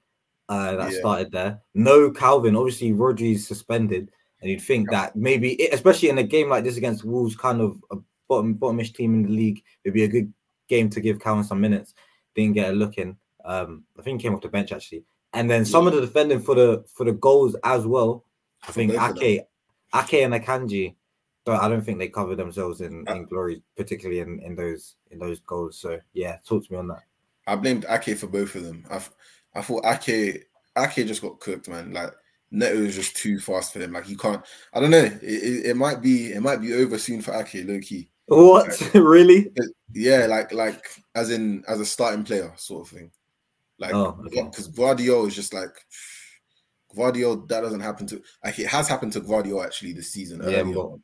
uh, that Yeah. started there. No Kalvin. Obviously, Rodri's suspended, and you'd think that maybe, especially in a game like this against Wolves, kind of a bottom bottomish team in the league, it'd be a good game to give Kalvin some minutes. Didn't get a look in. Um, I think he came off the bench actually, and then some of the defending for the for the goals as well. I For think both of them. Ake, Ake and Akanji. But I don't think they covered themselves in, Uh, in glory, particularly in, in those in those goals. So yeah, talk to me on that. I blamed Ake for both of them. I, f- I thought Ake Ake just got cooked, man. Like Neto is just too fast for him. Like you can't. I don't know. It, it, it might be it might be over soon for Ake, low key. What <laughs> really? Yeah, like like as in as a starting player sort of thing. Like Oh, okay. because Guardiola is just like Guardiola. That doesn't happen to like it has happened to Guardiola actually this season. Yeah, earlier but-.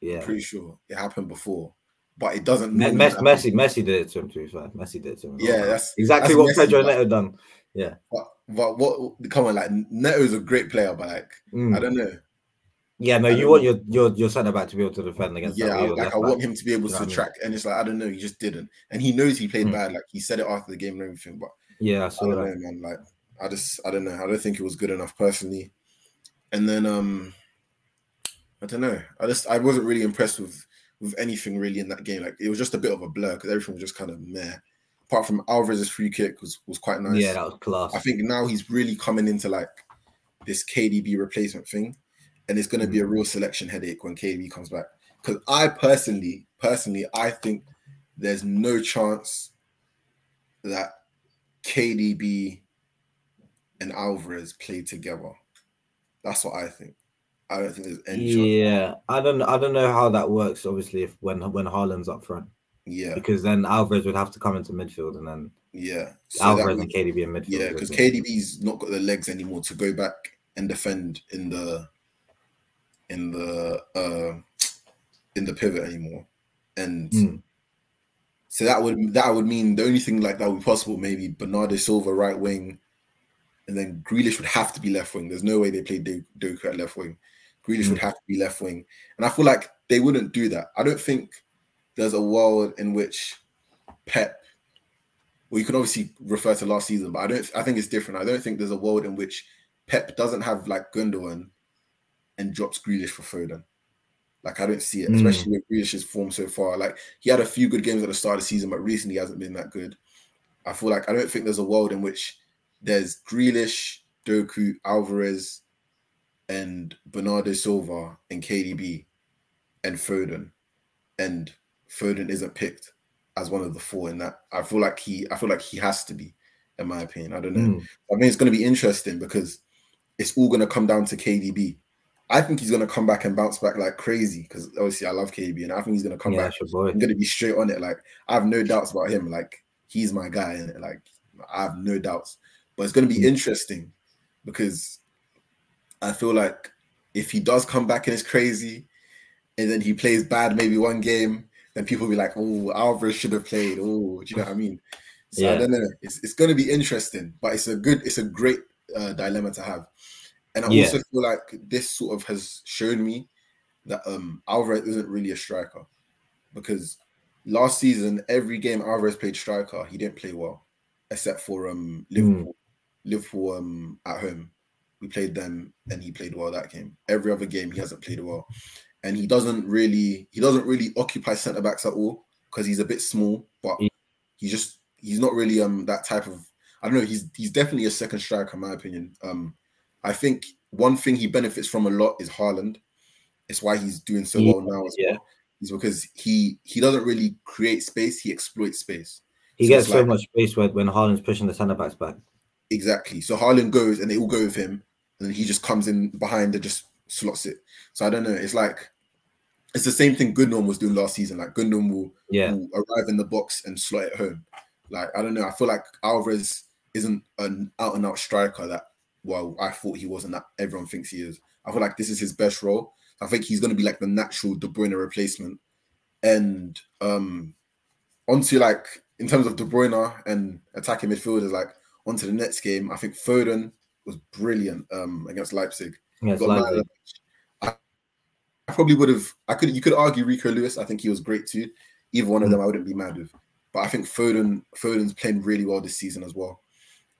Yeah, pretty sure it happened before, but it doesn't. Me-. Messi, Messi did it to him. To be fair, Messi did it to him. Yeah, that's exactly that's what Messi, Pedro Neto done. But, but what? Come on, like Neto is a great player, but like Mm. I don't know. Yeah, no, I you want your your your centre back to be able to defend against. Yeah, I, like I want him to be able You know to I mean? track, and it's like I don't know, he just didn't, and he knows he played Mm. bad. Like he said it after the game and everything, but Yeah, I I saw don't that. know, man. Like I just I don't know. I don't think it was good enough personally. And then um I don't know. I just I wasn't really impressed with with anything really in that game. Like it was just a bit of a blur because everything was just kind of meh. Apart from Alvarez's free kick was was quite nice. Yeah, that was class. I think now he's really coming into like this KDB replacement thing, and it's going to be a mm. real selection headache when KDB comes back. Because I personally, personally, I think there's no chance that KDB and Alvarez play together. That's what I think. I don't think there's any chance. Yeah, I don't I don't know how that works. Obviously, if when when Haaland's up front, Yeah, because then Alvarez would have to come into midfield, and then yeah. So Alvarez would- and KDB in midfield. Yeah, because? KDB's not got the legs anymore to go back and defend in the in the uh in the pivot anymore. And Mm. so that would that would mean the only thing like that would be possible, maybe Bernardo Silva right wing, and then Grealish would have to be left wing. There's no way they play Do- Doku at left wing. Grealish would Mm. have to be left wing. And I feel like they wouldn't do that. I don't think there's a world in which Pep well, you can obviously refer to last season, but I don't. I think it's different. I don't think there's a world in which Pep doesn't have like Gundogan and drops Grealish for Foden. Like I don't see it, Mm. especially with Grealish's form so far. Like he had a few good games at the start of the season, but recently he hasn't been that good. I feel like I don't think there's a world in which there's Grealish, Doku, Alvarez, and Bernardo Silva and KDB and Foden, and Foden isn't picked as one of the four in that. I feel like he I feel like he has to be, in my opinion. I don't know. Mm. I mean it's gonna be interesting because it's all gonna come down to KDB. I think he's gonna come back and bounce back like crazy because obviously I love KDB and I think he's gonna come Yeah, back. that's your boy. I'm gonna be straight on it. Like I have no doubts about him. Like he's my guy, and like I have no doubts. But it's gonna be Mm. interesting because I feel like if he does come back and it's crazy, and then he plays bad maybe one game, then people will be like, "Oh, Alvarez should have played." Oh, do you know what I mean? So I don't know. It's it's gonna be interesting, but it's a good, it's a great uh, dilemma to have. And I Yeah. also feel like this sort of has shown me that um Alvarez isn't really a striker because last season every game Alvarez played striker, he didn't play well, except for um Liverpool. Liverpool um at home, we played them and he played well that game. Every other game he hasn't played well, and he doesn't really he doesn't really occupy centre backs at all because he's a bit small, but Yeah. he just he's not really um that type of I don't know. He's he's definitely a second striker in my opinion. Um, I think one thing he benefits from a lot is Haaland. It's why he's doing so well now as yeah. well. Is because he he doesn't really create space; he exploits space. He So gets so like- much space when, when Haaland's pushing the centre backs back. Exactly. So Haaland goes and they all go with him, and then he just comes in behind and just slots it. So I don't know. It's like it's the same thing Gundogan was doing last season. Like Gundogan will, Yeah. will arrive in the box and slot it home. Like I don't know. I feel like Alvarez isn't an out and out striker that well I thought he was and that everyone thinks he is. I feel like this is his best role. I think he's going to be like the natural De Bruyne replacement. And um onto like in terms of De Bruyne and attacking midfielders, like onto the next game, I think Foden was brilliant um against Leipzig. Against Leipzig. I, probably would have. I could. You could argue Rico Lewis. I think he was great too. Either one of Mm. them, I wouldn't be mad with. But I think Foden. Foden's playing really well this season as well.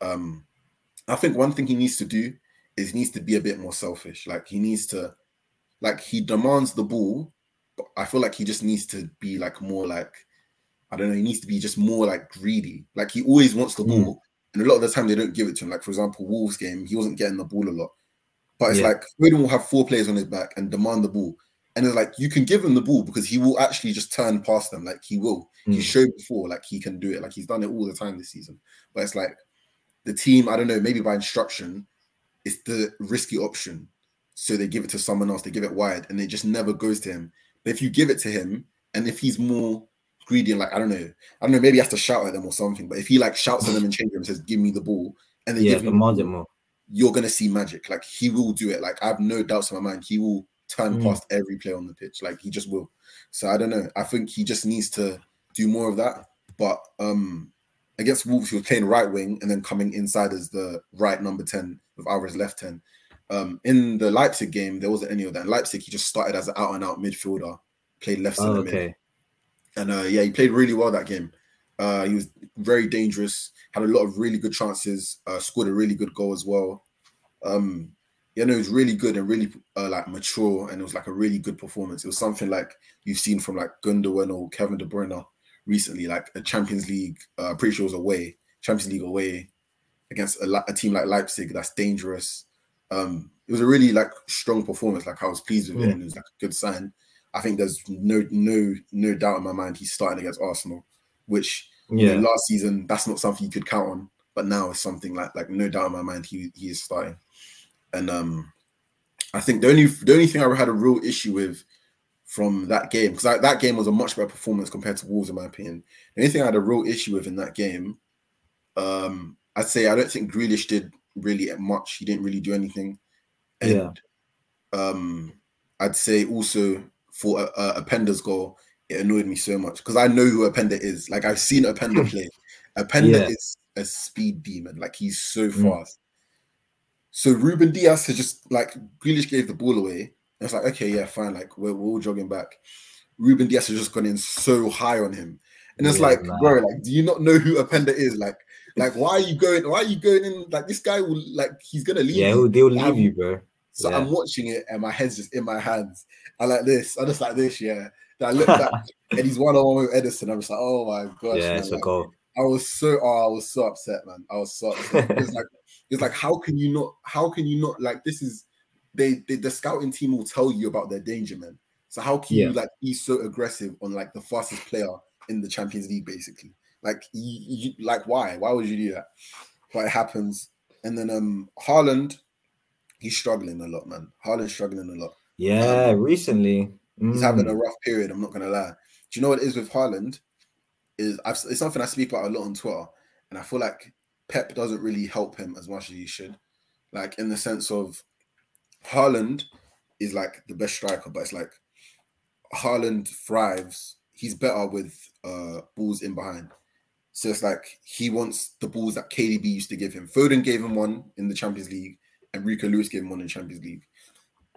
Um, I think one thing he needs to do is he needs to be a bit more selfish. Like he needs to, like he demands the ball, but I feel like he just needs to be like more like, I don't know. He needs to be just more like greedy. Like he always wants the Mm. ball, and a lot of the time they don't give it to him. Like for example, Wolves game, he wasn't getting the ball a lot. But it's Yeah. like Foden will have four players on his back and demand the ball. And it's like you can give him the ball because he will actually just turn past them. Like he will. He Mm. showed before, like he can do it. Like he's done it all the time this season. But it's like the team, I don't know, maybe by instruction, it's the risky option. So they give it to someone else, they give it wide, and it just never goes to him. But if you give it to him, and if he's more greedy and like, I don't know, I don't know, maybe he has to shout at them or something. But if he like shouts at them and change room and says, Give me the ball, and they Yeah, give him the more. You're gonna see magic. Like he will do it. Like I have no doubts in my mind. He will turn Mm. past every player on the pitch. Like he just will. So I don't know. I think he just needs to do more of that. But um against Wolves, he was playing right wing and then coming inside as the right number 10 with Alvarez left 10. Um in the Leipzig game, there wasn't any of that. In Leipzig, he just started as an out and out midfielder, played left Oh, center mid. And uh, yeah, he played really well that game. Uh, he was very dangerous, had a lot of really good chances, uh, scored a really good goal as well. Um, yeah, no, it was really good and really uh, like mature, and it was like a really good performance. It was something like you've seen from like Gundogan or Kevin De Bruyne recently, like a Champions League. Uh, pretty sure it was away, Champions League away against a, a team like Leipzig that's dangerous. Um, it was a really like strong performance. Like I was pleased with it, Mm. and it was like a good sign. I think there's no no no doubt in my mind he's starting against Arsenal, which you know, last season that's not something you could count on, but now it's something like like no doubt in my mind he he is starting. And um I think the only the only thing I had a real issue with from that game because that game was a much better performance compared to Wolves in my opinion. The only thing I had a real issue with in that game, um, I'd say I don't think Grealish did really much. He didn't really do anything. And Yeah. um, I'd say also for a, a Openda's goal, it annoyed me so much because I know who Openda is. Like I've seen Openda <laughs> play. Openda Yeah. is a speed demon. Like he's so Mm. fast. So Ruben Dias has just like Grealish gave the ball away. And it's like, okay, yeah, fine. Like we're, we're all jogging back. Ruben Dias has just gone in so high on him. And it's Yeah, like, man. bro, like, do you not know who Openda is? Like, like, why are you going? Why are you going in? Like, this guy will like he's gonna leave. Yeah, you. he'll, they'll leave you, bro. So Yeah. I'm watching it and my head's just in my hands. I like this. I just like this, yeah. I look back and he's one on one with Ederson. I'm just like, oh my gosh. yeah, man. it's a Like, goal. I was so oh, I was so upset, man. I was so upset. <laughs> it's like it's like how can you not how can you not like this is they, they the scouting team will tell you about their danger, man. So how can you like be so aggressive on like the fastest player in the Champions League, basically? Like you, you like why? Why would you do that? But it happens. And then um Haaland, he's struggling a lot, man. Haaland's struggling a lot. Yeah, um, recently he's mm. having a rough period. I'm not gonna lie. Do you know what it is with Haaland? Is I've, it's something I speak about a lot on Twitter, and I feel like Pep doesn't really help him as much as he should. Like in the sense of Haaland is like the best striker, but it's like Haaland thrives. He's better with uh balls in behind. So it's like he wants the balls that KDB used to give him. Foden gave him one in the Champions League, and Rico Lewis gave him one in the Champions League.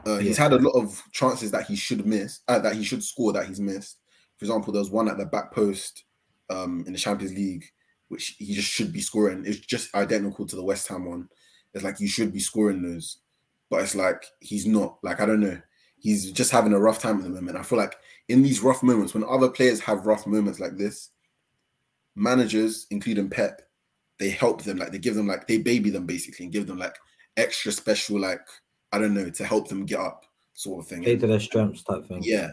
Uh, he's had a lot of chances that he should miss, uh, that he should score that he's missed. For example, there was one at the back post um, in the Champions League, which he just should be scoring. It's just identical to the West Ham one. It's like you should be scoring those, but it's like he's not. Like I don't know, he's just having a rough time at the moment. I feel like in these rough moments, when other players have rough moments like this, managers, including Pep, they help them, like they give them like they baby them basically and give them like extra special, like I don't know, to help them get up, sort of thing. Play to their strengths type thing. Yeah.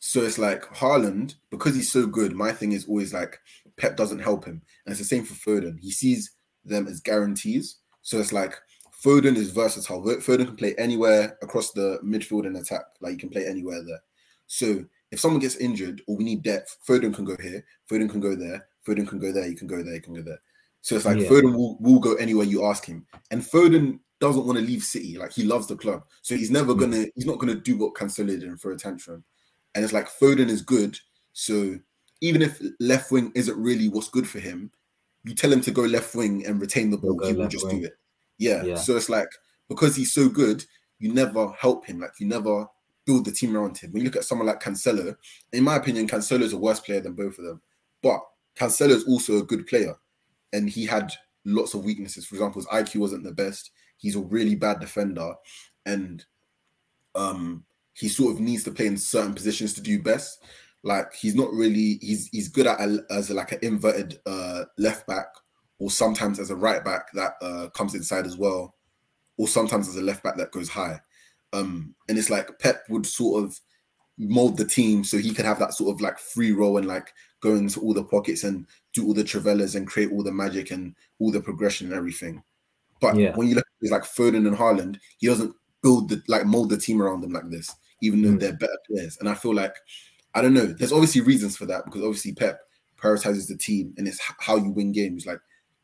So it's like Haaland, because he's so good, my thing is always like Pep doesn't help him. And it's the same for Foden. He sees them as guarantees. So it's like Foden is versatile. Foden can play anywhere across the midfield and attack. Like you can play anywhere there. So if someone gets injured or we need depth, Foden can go here, Foden can go there, Foden can go there, you can go there, you can go there. So it's like yeah. Foden will, will go anywhere you ask him. And Foden doesn't want to leave City. Like he loves the club. So he's never mm. gonna, he's not gonna do what Cancelo did and throw a tantrum. And it's like Foden is good. So even if left wing isn't really what's good for him, you tell him to go left wing and retain the ball, he will just wing. do it. Yeah. yeah. So it's like because he's so good, you never help him. Like you never build the team around him. When you look at someone like Cancelo, in my opinion, Cancelo is a worse player than both of them. But Cancelo is also a good player, and he had lots of weaknesses. For example, his IQ wasn't the best. He's a really bad defender, and um, he sort of needs to play in certain positions to do best. Like he's not really he's he's good at a, as a, like an inverted uh, left back, or sometimes as a right back that uh, comes inside as well, or sometimes as a left back that goes high. Um, and it's like Pep would sort of mold the team so he could have that sort of like free role and like go into all the pockets and do all the trivelas and create all the magic and all the progression and everything. But yeah. when you look at it's like Foden and Haaland, he doesn't build the like mold the team around them like this, even though mm. they're better players. And I feel like I don't know. There's obviously reasons for that because obviously Pep prioritizes the team and it's how you win games. Like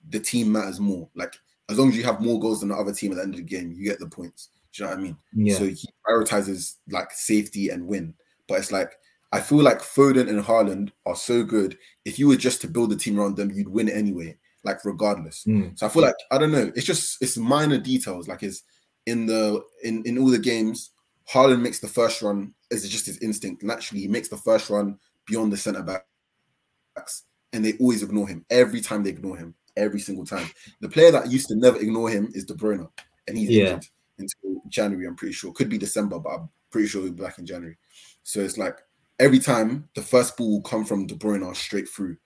the team matters more. Like as long as you have more goals than the other team at the end of the game, you get the points. Do you know what I mean? Yeah. So he prioritizes like safety and win. But it's like I feel like Foden and Haaland are so good. If you were just to build a team around them, you'd win anyway, like regardless. Mm. So I feel like I don't know. It's just it's minor details. Like it's in the in in all the games, Haaland makes the first run. Is just his instinct. Naturally, he makes the first run beyond the centre backs, and they always ignore him. Every time they ignore him, every single time. The player that used to never ignore him is De Bruyne, and he's yeah. injured until January. I'm pretty sure. Could be December, but I'm pretty sure he'll be back in January. So it's like every time the first ball will come from De Bruyne straight through.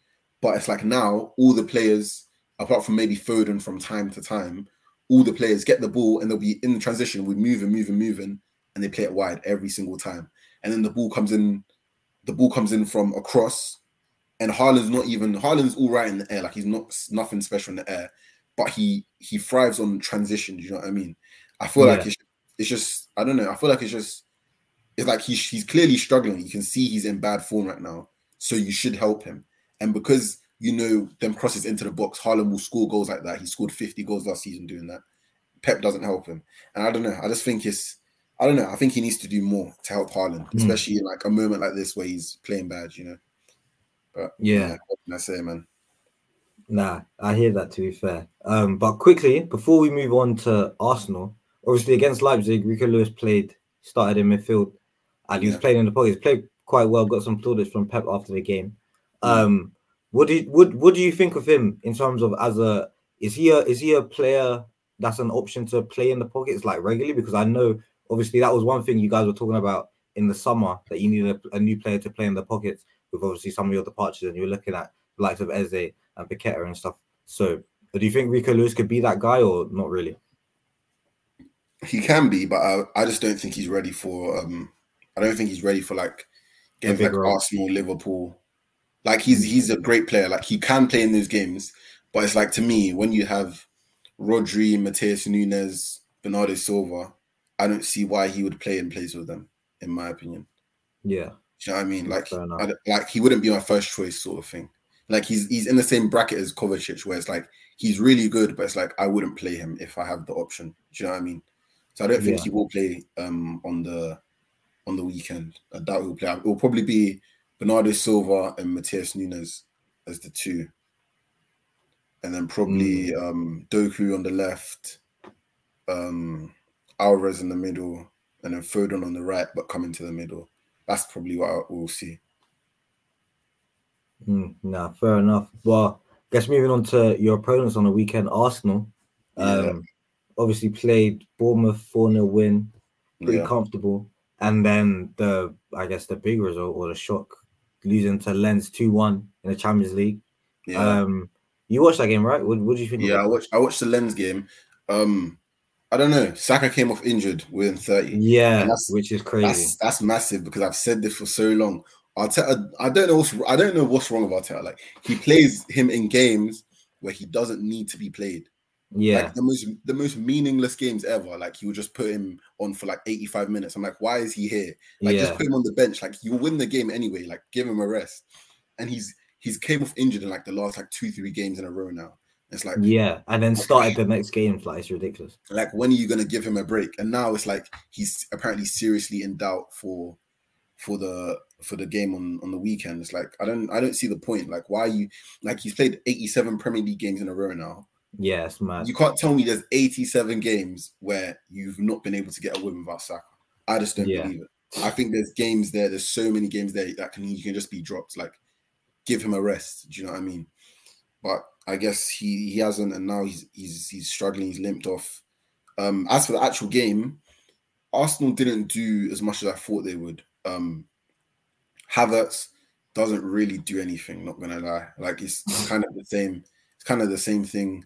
But it's like now all the players, apart from maybe Foden from time to time, all the players get the ball and they'll be in the transition with moving, moving, moving, and they play it wide every single time. And then the ball comes in, the ball comes in from across, and Haaland's not even Haaland's all right in the air, like he's not nothing special in the air, but he he thrives on transitions. You know what I mean? I feel yeah. like it's, it's just I don't know. I feel like it's just it's like he's he's clearly struggling. You can see he's in bad form right now. So you should help him. And because you know them crosses into the box, Haaland will score goals like that. He scored 50 goals last season doing that. Pep doesn't help him. And I don't know. I just think it's I don't know. I think he needs to do more to help Haaland, mm. especially in like a moment like this where he's playing bad, you know. But yeah, what can I say, man? Nah, I hear that to be fair. Um, but quickly, before we move on to Arsenal, obviously against Leipzig, Rico Lewis played, started in midfield and he was playing in the pocket. He played quite well. Got some plaudits from Pep after the game. Um, what do you, what what do you think of him in terms of as a is he a is he a player that's an option to play in the pockets like regularly? Because I know obviously that was one thing you guys were talking about in the summer that you needed a, a new player to play in the pockets with obviously some of your departures and you were looking at the likes of Eze and Paqueta and stuff. So do you think Rico Lewis could be that guy or not really? He can be, but I, I just don't think he's ready for um I don't think he's ready for like games like role. Arsenal, Liverpool. Like he's he's a great player. Like he can play in those games, but it's like to me when you have Rodri, Matheus Nunes, Bernardo Silva, I don't see why he would play in place with them, in my opinion. Yeah. Do you know what I mean? Like, I like he wouldn't be my first choice, sort of thing. Like he's he's in the same bracket as Kovacic, where it's like he's really good, but it's like I wouldn't play him if I have the option. Do you know what I mean? So I don't think Yeah. he will play um on the on the weekend. I doubt he'll play. It will probably be Bernardo Silva and Matheus Nunes as the two, and then probably Mm. um Doku on the left, um Alvarez in the middle, and then Foden on the right, but coming to the middle. That's probably what we'll see. Mm, nah, fair enough. Well, guess moving on to your opponents on the weekend, Arsenal. Um, Yeah. Obviously played Bournemouth 4 0 win, pretty Yeah. comfortable. And then the, I guess, the big result or the shock, losing to Lens 2 1 in the Champions League. Yeah. Um, you watched that game, right? What, what do you think? Yeah, I watched I watched the Lens game. Um, I don't know. Saka came off injured within 30. Yeah, that's- which is crazy. That's that's massive because I've said this for so long. Arteta, I don't know what's I don't know what's wrong with Arteta. Like he plays him in games where he doesn't need to be played. Yeah, Like the most the most meaningless games ever. Like you would just put him on for like 85 minutes. I'm like, why is he here? Like yeah, just put him on the bench. Like you'll win the game anyway. Like give him a rest. And he's he's came off injured in like the last like two, three games in a row now. It's like yeah. And then started the next game. Like, it's ridiculous. like when are you gonna give him a break? And now it's like he's apparently seriously in doubt for for the for the game on on the weekend. It's like I don't I don't see the point. Like why are you like he's played 87 Premier League games in a row now. Yeah, man. You can't tell me there's 87 games where you've not been able to get a win without Saka. I just don't Yeah. believe it. I think there's games there. There's so many games there that can you can just be dropped. Like give him a rest. Do you know what I mean? But I guess he he hasn't, and now he's he's he's struggling. He's limped off. Um, as for the actual game, Arsenal didn't do as much as I thought they would. Um, Havertz doesn't really do anything. Not gonna lie, like it's kind of the same. It's kind of the same thing.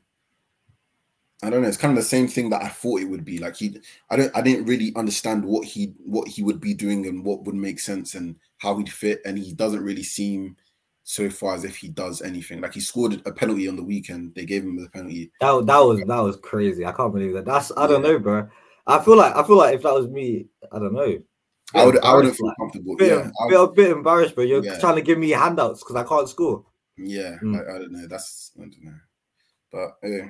I don't know. It's kind of the same thing that I thought it would be. Like he, I don't, I didn't really understand what he, what he would be doing and what would make sense and how he'd fit. And he doesn't really seem so far as if he does anything. Like he scored a penalty on the weekend. They gave him the penalty. That, that was that was crazy. I can't believe that. That's I don't know, bro. I feel like I feel like if that was me, I don't know. I would, I wouldn't feel like, comfortable. Bit, Yeah, bit, a bit embarrassed, bro. You're Yeah. trying to give me handouts because I can't score. Yeah, Mm. I, I don't know. That's I don't know, but yeah,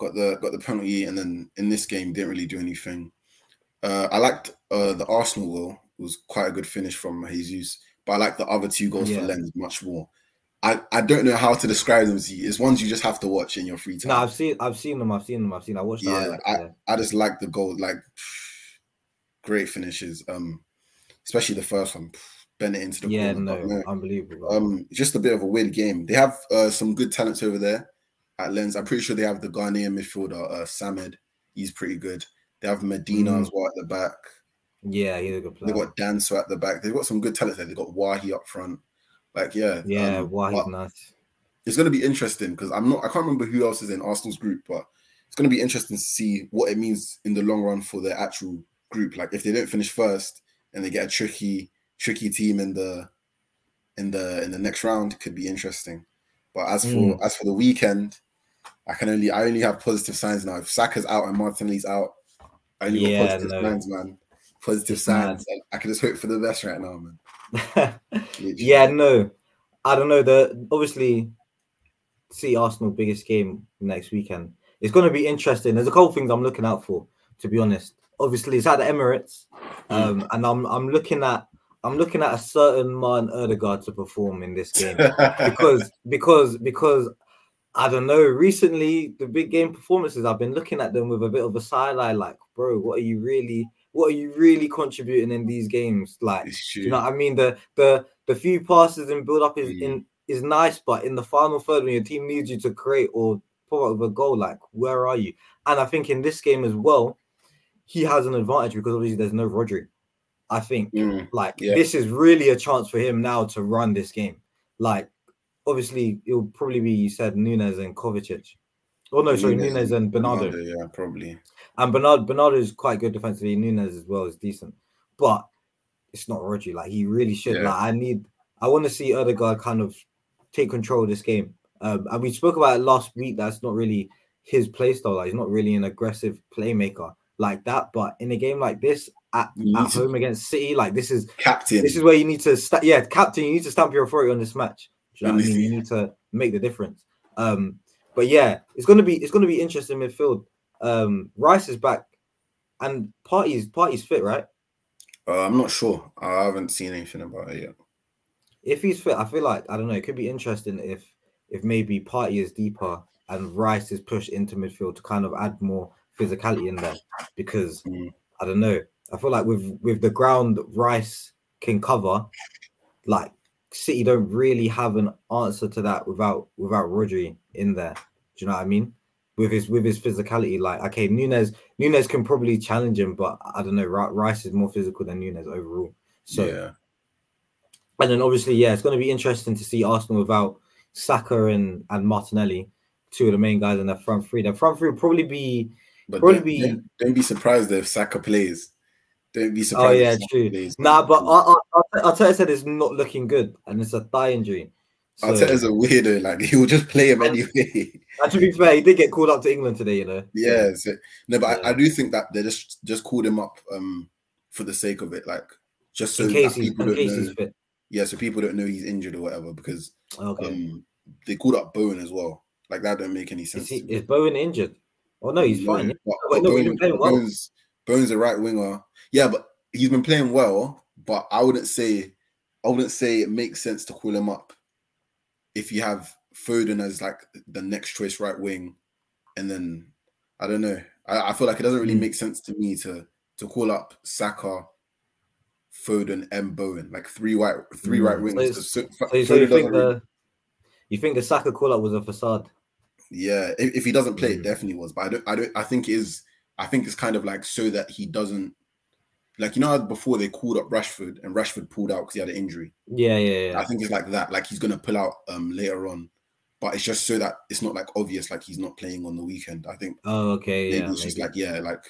got the got the penalty, and then in this game didn't really do anything. Uh, I liked uh, the Arsenal goal. It was quite a good finish from Jesus, but I like the other two goals Yeah. for Lens much more. I, I don't know how to describe them to you. It's ones you just have to watch in your free time. No, I've seen I've seen them. I've seen them. I've seen. I watched. Yeah, yeah. I just like the goal, like <sighs> great finishes. Um, especially the first one, <sighs> Bennett into the yeah, corner. no, no, unbelievable. um, just a bit of a weird game. They have uh, some good talents over there at Lens. I'm pretty sure they have the Ghanaian midfielder uh, Samed. He's pretty good. They have Medina Mm. as well at the back. yeah, he's a good player. They got Danso at the back. They've got some good talent there. They got Wahi up front. Like yeah, yeah, um, but nice. it's going to be interesting because I'm not. I can't remember who else is in Arsenal's group, but it's going to be interesting to see what it means in the long run for their actual group. Like if they don't finish first and they get a tricky, tricky team in the in the in the next round, could be interesting. But as for Mm. as for the weekend, I can only I only have positive signs now. If Saka's out and Martinelli's out, I only Yeah, got positive no. signs, man. Positive It's signs. I, I can just hope for the best right now, man. <laughs> Yeah, no, I don't know. The obviously see Arsenal biggest game next weekend. It's going to be interesting. There's a couple things I'm looking out for, to be honest. Obviously, it's at the Emirates, um, and I'm I'm looking at I'm looking at a certain man Odegaard to perform in this game <laughs> because because because I don't know. Recently, the big game performances, I've been looking at them with a bit of a side eye, like, bro, what are you really, what are you really contributing in these games? Like, it's do true. you know what I mean? The the the few passes and build up is Mm. in is nice, but in the final third, when your team needs you to create or put up with a goal, like, where are you? And I think in this game as well, he has an advantage because obviously there's no Rodri. I think Mm, like Yeah. this is really a chance for him now to run this game. Like obviously it'll probably be you said Nunes and Kovacic. Oh no, sorry, Nunes Nunes and Bernardo. yeah, probably. And Bernardo Bernardo is quite good defensively. Nunes as well is decent, but it's not Rodri. Like he really should. Yeah. Like I need. I want to see Odegaard kind of take control of this game. Um, and we spoke about it last week. That's not really his play style. Like he's not really an aggressive playmaker like that. But in a game like this, at, at home against City, like this is Captain. this is where you need to sta yeah, captain, you need to stamp your authority on this match. Do you know what I mean? You need to make the difference. Um, but yeah, it's gonna be it's gonna be interesting midfield. Um, Rice is back, and Partey's Partey's fit, right? Uh, I'm not sure. I haven't seen anything about it yet. If he's fit, I feel like I don't know. It could be interesting if if maybe Partey is deeper and Rice is pushed into midfield to kind of add more physicality in there because Mm. I don't know. I feel like with with the ground Rice can cover, like City don't really have an answer to that without without Rodri in there. Do you know what I mean? With his with his physicality, like okay, Nunes Nunes can probably challenge him, but I don't know. Rice is more physical than Nunes overall. So yeah, and then obviously, yeah, it's going to be interesting to see Arsenal without Saka and and Martinelli, two of the main guys in their front three. Their front three will probably be but Probably don't, be- don't, don't be surprised if Saka plays. Don't be oh surprised. if yeah, true. plays. Nah, but I, I, Arteta said it's not looking good, and it's a thigh injury. So, Arteta's a weirdo. Like <laughs> he will just play him anyway. <laughs> and to be fair, he did get called up to England today. You know. yeah. So, no, but I, Yeah. I do think that they just just called him up um for the sake of it, like just so that people don't know. Yeah, so people don't know he's injured or whatever because Okay. um they called up Bowen as well. Like that don't make any sense. is he is Bowen injured? Oh no, he's fine. But, but no, he's Bowen- playing well. Bowen's, Bowen's a right winger. Yeah, but he's been playing well. But I wouldn't say, I wouldn't say it makes sense to call him up if you have Foden as like the next choice right wing, and then I don't know. I, I feel like it doesn't really Hmm. make sense to me to to call up Saka, Foden, and Bowen like three white three Hmm. right wings. it's- So- So, so you think doesn't really- the you think the Saka call up was a facade? Yeah, if, if he doesn't play, Mm. it definitely was. But I don't, I don't, I think it is. I think it's kind of like so that he doesn't, like you know, how before they called up Rashford and Rashford pulled out because he had an injury. Yeah, yeah, yeah. I think it's like that. Like he's gonna pull out um later on, but it's just so that it's not like obvious, like he's not playing on the weekend. I think Oh, okay, maybe yeah. it's just like yeah, like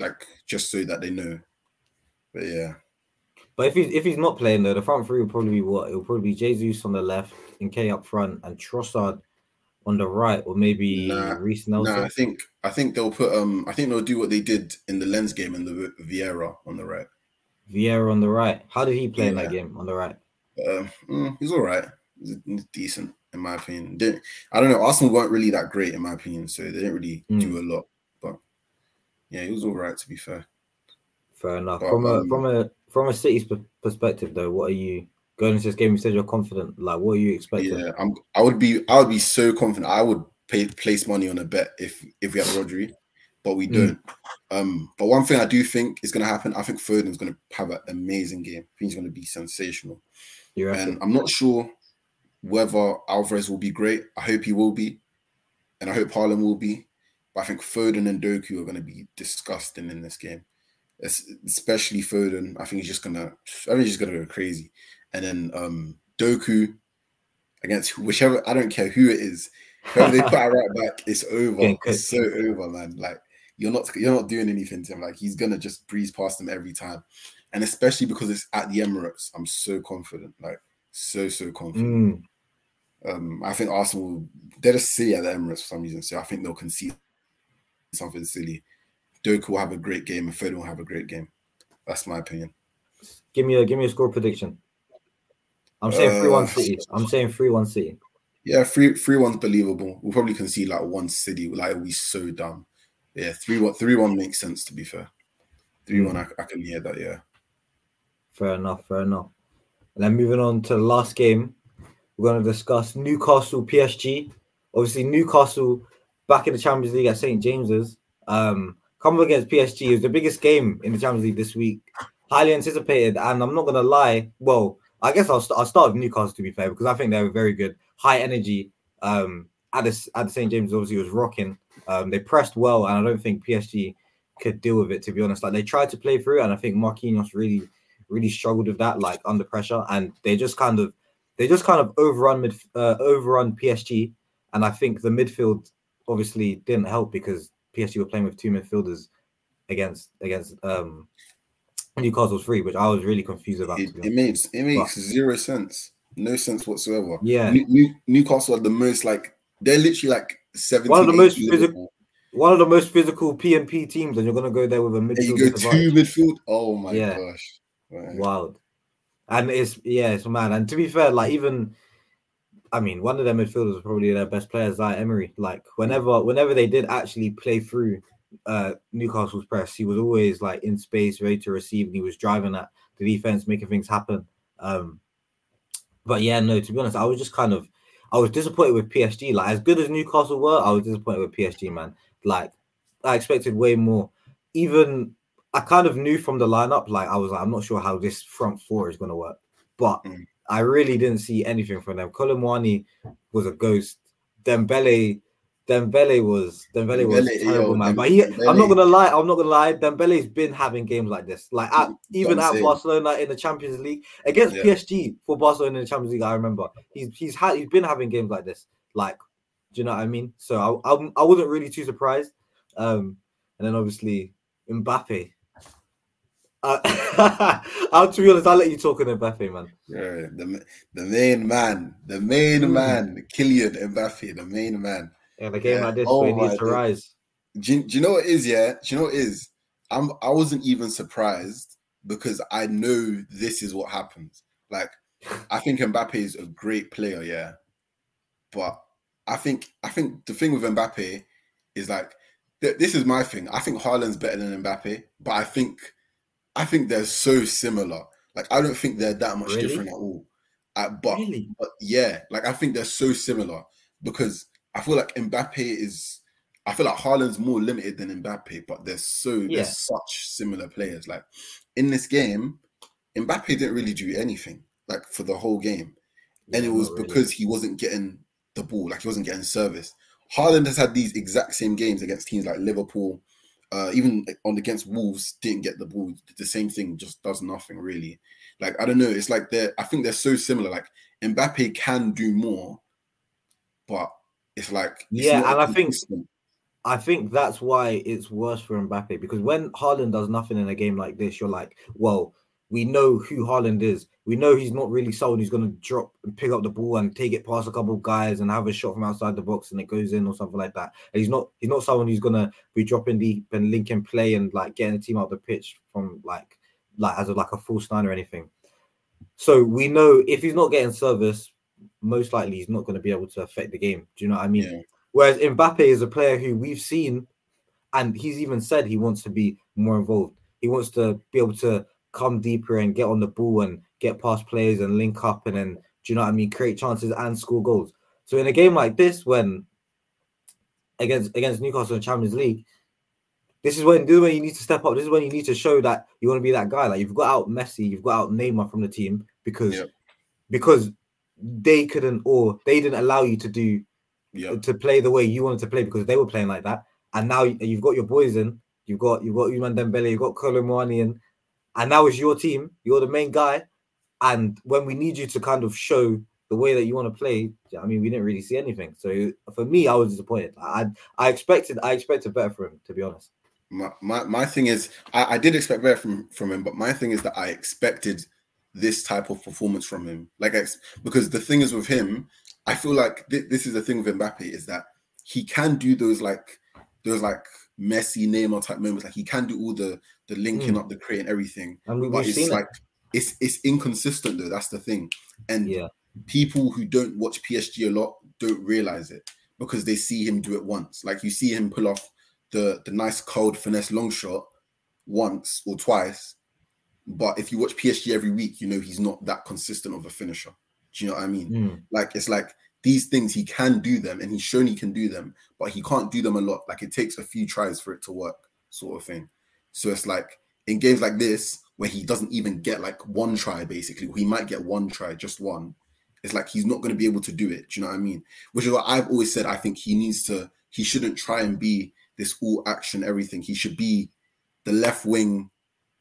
like just so that they know. But yeah, But if he's if he's not playing though, the front three will probably be what? It'll probably be Jesus on the left, and K up front, and Trossard on the right, or maybe Nah, Reiss Nelson. I think I think they'll put um I think they'll do what they did in the Lens game and the Vieira on the right. Vieira on the right. How did he play in that game on the right? Um, mm, he's all right. He's, decent in my opinion. Didn't, I don't know. Arsenal weren't really that great in my opinion, so they didn't really Mm. do a lot. But yeah, he was all right to be fair. Fair enough. But, From a um, from a from a City's perspective though, what are you going into this game? You said you're confident. Like, what are you expecting? Yeah, I'm. I would be. I would be so confident. I would pay, place money on a bet if if we had Rodri, but we Mm. don't. Um, but one thing I do think is going to happen. I think Foden's going to have an amazing game. I think he's going to be sensational. Reckon? And I'm not sure whether Alvarez will be great. I hope he will be, and I hope Haaland will be. But I think Foden and Doku are going to be disgusting in this game, especially Foden. I think he's just gonna. I think he's just gonna go crazy. And then um Doku against whichever. I don't care who it is. Whoever they put right back, <laughs> it's over. Getting It's so over, man. Like you're not you're not doing anything to him. Like he's gonna just breeze past him every time. And especially because it's at the Emirates, I'm so confident. Like so so confident. Mm, Um, I think Arsenal they're just silly at the Emirates for some reason. So I think they'll concede something silly. Doku will have a great game and Foden will have a great game. That's my opinion. give me a give me a score prediction. I'm saying three one Uh, City. I'm saying three one City. Yeah, three three one's believable. We'll probably concede like one city. Like it'll so dumb. Yeah, three one three one makes sense to be fair. Three one, I, I can hear that. Yeah. Fair enough. Fair enough. And then moving on to the last game, we're going to discuss Newcastle PSG. Obviously, Newcastle back in the Champions League at St James's. Um, coming against PSG is the biggest game in the Champions League this week. Highly anticipated, and I'm not going to lie. Well, I guess I'll, st- I'll start with Newcastle to be fair because I think they're very good, high energy. Um, at the at the St James's, obviously, was rocking. Um, they pressed well, and I don't think PSG could deal with it. To be honest, like they tried to play through, and I think Marquinhos really really struggled with that, like under pressure, and they just kind of they just kind of overrun mid uh, overrun PSG, and I think the midfield obviously didn't help because PSG were playing with two midfielders against against um Newcastle's free, which I was really confused about. It, it makes it makes zero sense. No sense whatsoever. Yeah, New, New, Newcastle are the most like they're literally like 17 One of the most Liverpool. one of the most physical PMP teams, and you're gonna go there with a And midfield. you go two midfield. Oh my Yeah. gosh. Right. wild. And it's yeah, it's mad. And to be fair, like even I mean, one of their midfielders was probably their best players, like Emery. Like whenever whenever they did actually play through uh Newcastle's press, he was always like in space, ready to receive, and he was driving at the defense, making things happen. Um but yeah, no, to be honest, I was just kind of I was disappointed with PSG. Like as good as Newcastle were, I was disappointed with PSG, man. Like I expected way more. Even I kind of knew from the lineup, like I was like, I'm not sure how this front four is gonna work, but Mm. I really didn't see anything from them. Kolo Muani was a ghost. Dembele, Dembele was Dembele was Dembele, terrible, yo, man. But he, I'm not gonna lie, I'm not gonna lie. Dembele's been having games like this, like at, even at. Barcelona in the Champions League against Yeah. PSG for Barcelona in the Champions League. I remember he's he's had he's been having games like this. Like, do you know what I mean? So I I, I wasn't really too surprised. Um, and then obviously Mbappe. Uh, <laughs> I'll to be honest, I'll let you talk on Mbappe, man. Yeah, the the main man, the main Mm. man, Kylian Mbappe, the main man. In a game Yeah. like this, Oh needs to rise. Do you, do you know what it is? Yeah, do you know what it is? I'm I wasn't even surprised because I know this is what happens. Like, I think Mbappe is a great player, yeah, but I think I think the thing with Mbappe is like th- this is my thing. I think Haaland's better than Mbappe, but I think I think they're so similar. Like, I don't think they're that much Really? different at all. Uh, but Really? but yeah, like I think they're so similar because I feel like Mbappe is. I feel like Haaland's more limited than Mbappe, but they're so Yeah. they're such similar players. Like in this game, Mbappe didn't really do anything like for the whole game, and it was really. because he wasn't getting the ball, like he wasn't getting service. Haaland has had these exact same games against teams like Liverpool, uh, even on against Wolves, didn't get the ball. The same thing, just does nothing really. Like I don't know, it's like they're. I think they're so similar. Like Mbappe can do more, but it's like it's Yeah, and I think- I think that's why it's worse for Mbappe because when Haaland does nothing in a game like this, you're like, well, we know who Haaland is. We know he's not really someone who's going to drop and pick up the ball and take it past a couple of guys and have a shot from outside the box and it goes in or something like that. And he's not he's not someone who's going to be dropping deep and linking play and like getting the team out the pitch from like like as a, like a false nine or anything. So we know if he's not getting service, most likely he's not going to be able to affect the game. Do you know what I mean? Yeah. Whereas Mbappe is a player who we've seen, and he's even said he wants to be more involved. He wants to be able to come deeper and get on the ball and get past players and link up and then, do you know what I mean, create chances and score goals. So in a game like this, when against against Newcastle in Champions League, this is when this is when you need to step up. This is when you need to show that you want to be that guy. Like you've got out Messi, you've got out Neymar from the team because Yep. because they couldn't or they didn't allow you to do Yeah, to play the way you wanted to play because they were playing like that. And now you- you've got your boys in, you've got you've got Ousmane Dembele, you've got Kolo Muani in, and now it's your team. You're the main guy. And when we need you to kind of show the way that you want to play, I mean, we didn't really see anything. So for me, I was disappointed. I I expected I expected better from him, to be honest. my my, my thing is I, I did expect better from from him, but my thing is that I expected this type of performance from him. Like ex- because the thing is with him, I feel like thi- this is the thing with Mbappe is that he can do those like those like Messi Neymar type moments. Like he can do all the the linking up, the creating everything. But it's like it's it's inconsistent though. That's the thing. And. Yeah, people who don't watch PSG a lot don't realize it because they see him do it once. Like you see him pull off the the nice cold finesse long shot once or twice, but if you watch PSG every week, you know he's not that consistent of a finisher. Do you know what I mean? Mm. Like it's like these things he can do them, and he's shown he can do them, but he can't do them a lot. Like it takes a few tries for it to work, sort of thing. So it's like in games like this where he doesn't even get like one try, basically, he might get one try, just one. It's like he's not going to be able to do it. Do you know what I mean? Which is what I've always said. I think he needs to. He shouldn't try and be this all action everything. He should be the left wing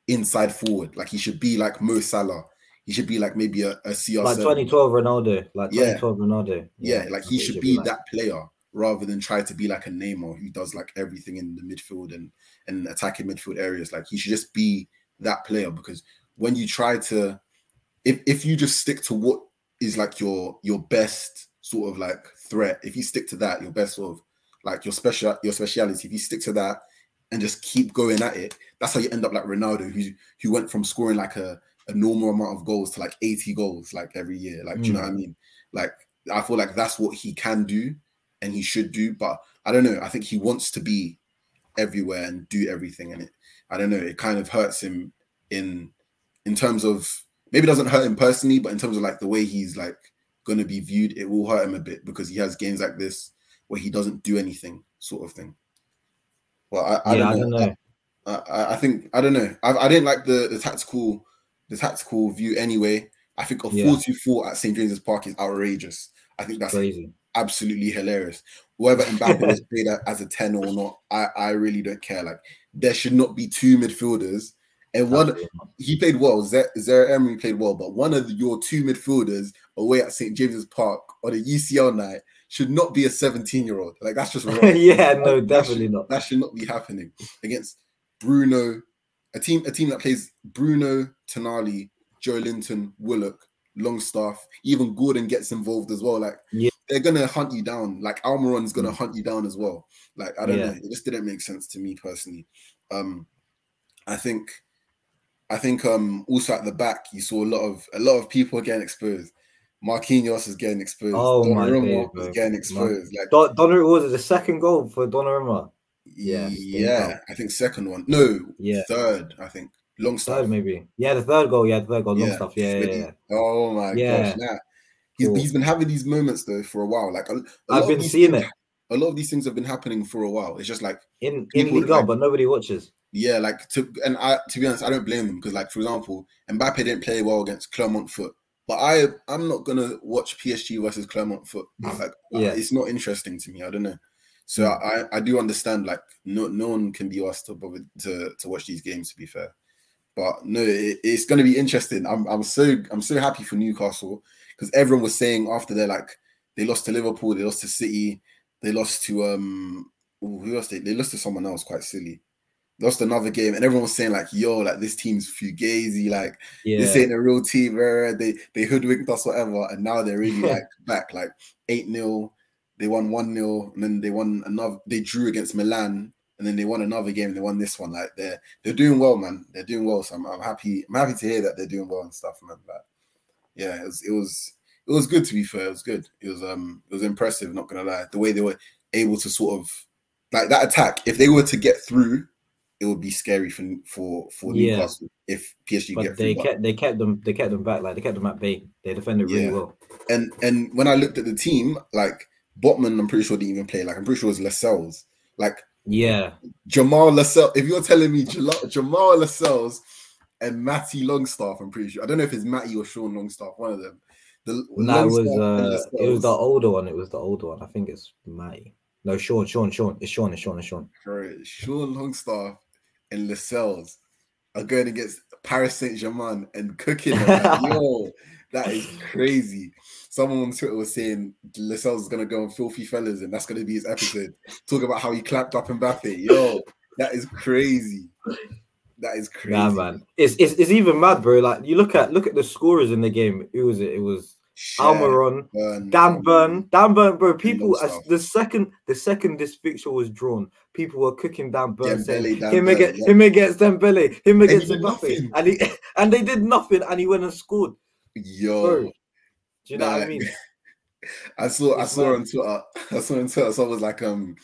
inside forward. Like he should be like Mo Salah. He should be like maybe a, a CR7. like 2012 Ronaldo, like Yeah. 2012 Ronaldo. Yeah, like he what should be like. that player rather than try to be like a Neymar who does like everything in the midfield and and attacking midfield areas. Like he should just be that player because when you try to, if if you just stick to what is like your your best sort of like threat, if you stick to that, your best sort of like your special your speciality, if you stick to that and just keep going at it, that's how you end up like Ronaldo, who who went from scoring like a, a normal amount of goals to like 80 goals like every year. Like, mm. do you know what I mean? Like I feel like that's what he can do and he should do, but I don't know. I think he wants to be everywhere and do everything, and it I don't know. It kind of hurts him in in terms of maybe doesn't hurt him personally, but in terms of like the way he's like going to be viewed, it will hurt him a bit because he has games like this where he doesn't do anything, sort of thing. Well, I, I, yeah, don't, know. I don't know. I, I, think I don't know. I, I didn't like the the tactical the tactical view anyway. I think a yeah. 4 at St James's Park is outrageous. I think that's crazy, absolutely hilarious. Whether Mbappe was played as a 10 or not, I, I really don't care. Like there should not be two midfielders. And one he played well. Zaïre-Emery played well, but one of your two midfielders away at St James's Park on a UCL night should not be a 17 year old. Like that's just <laughs> wrong. yeah, no, definitely should, not. That should not be happening against Bruno, a team, a team that plays Bruno, Tonali, Joelinton, Willock, Longstaff, even Gordon gets involved as well. Like yeah. they're gonna hunt you down. Like Almiron's gonna mm. hunt you down as well. Like I don't yeah. know. It just didn't make sense to me personally. Um I think I think um also at the back you saw a lot of a lot of people getting exposed. Marquinhos is getting exposed. Oh Donnarumma my is getting exposed. Like Donnarumma was it the second goal for Donnarumma? Yeah, yeah. I think second one. No, yeah, third. I think Longstaff. Third maybe. Yeah, the third goal. Yeah, the third goal. Long yeah, stuff. Yeah, yeah, yeah, Oh my yeah. gosh. Nah. He's, cool. he's been having these moments though for a while. Like a, a I've been seeing things, it. A lot of these things have been happening for a while. It's just like in in Liga, like, but nobody watches. Yeah, like to and I to be honest, I don't blame them because like for example, Mbappe didn't play well against Clermont Foot. But I I'm not gonna watch PSG versus Clermont Foot. Like yeah. it's not interesting to me. I don't know. So mm. I, I do understand like no no one can be asked to bother to, to watch these games to be fair. But no, it, it's gonna be interesting. I'm I'm so I'm so happy for Newcastle because everyone was saying after they're like they lost to Liverpool, they lost to City, they lost to um who else they they lost to someone else quite silly lost another game, and everyone was saying like, "Yo, like this team's fugazi, like yeah. this ain't a real team." Bro. They they hoodwinked us, whatever, and now they're really <laughs> like back, like eight 0 They won one 0 and then they won another. They drew against Milan, and then they won another game. They won this one. Like they're they're doing well, man. They're doing well. So I'm, I'm happy. I'm happy to hear that they're doing well and stuff, man. But yeah, it was it was it was good to be fair. It was good. It was um it was impressive. Not gonna lie, the way they were able to sort of like that attack. If they were to get through it would be scary for for for yeah. Newcastle if PSG but get they kept they kept them they kept them back like they kept them at bay. They defended really yeah. well. And and when I looked at the team, like Botman, I'm pretty sure didn't even play. Like I'm pretty sure it was Lascelles. Like yeah, Jamal Lascelles. If you're telling me Jamal Lascelles and Matty Longstaff, I'm pretty sure. I don't know if it's Matty or Sean Longstaff, one of them. The no, it was uh, it was the older one. It was the older one. I think it's Matty. No, Sean, Sean, Sean. It's Sean, it's Sean, it's Sean. Correct. Sean Longstaff and Lascelles are going against Paris Saint Germain and cooking. Like, <laughs> Yo, that is crazy. Someone on Twitter was saying Lascelles is going to go on Filthy Fellas, and that's going to be his episode. Talk about how he clapped up Mbappe. Yo, that is crazy. That is crazy. Yeah, man. It's, it's it's even mad, bro. Like you look at look at the scorers in the game. It was it was Almiron, Dan Burn, Dan Burn, bro. People, as the second the second this picture was drawn, people were cooking Dan Burn, saying him, Burn, against, yeah. him against Dembele, him against Mbappe, and he <laughs> and they did nothing, and he went and scored. Yo, bro, do you know what I mean? <laughs> I saw, <laughs> I saw on Twitter, I saw on Twitter, so I was like, um,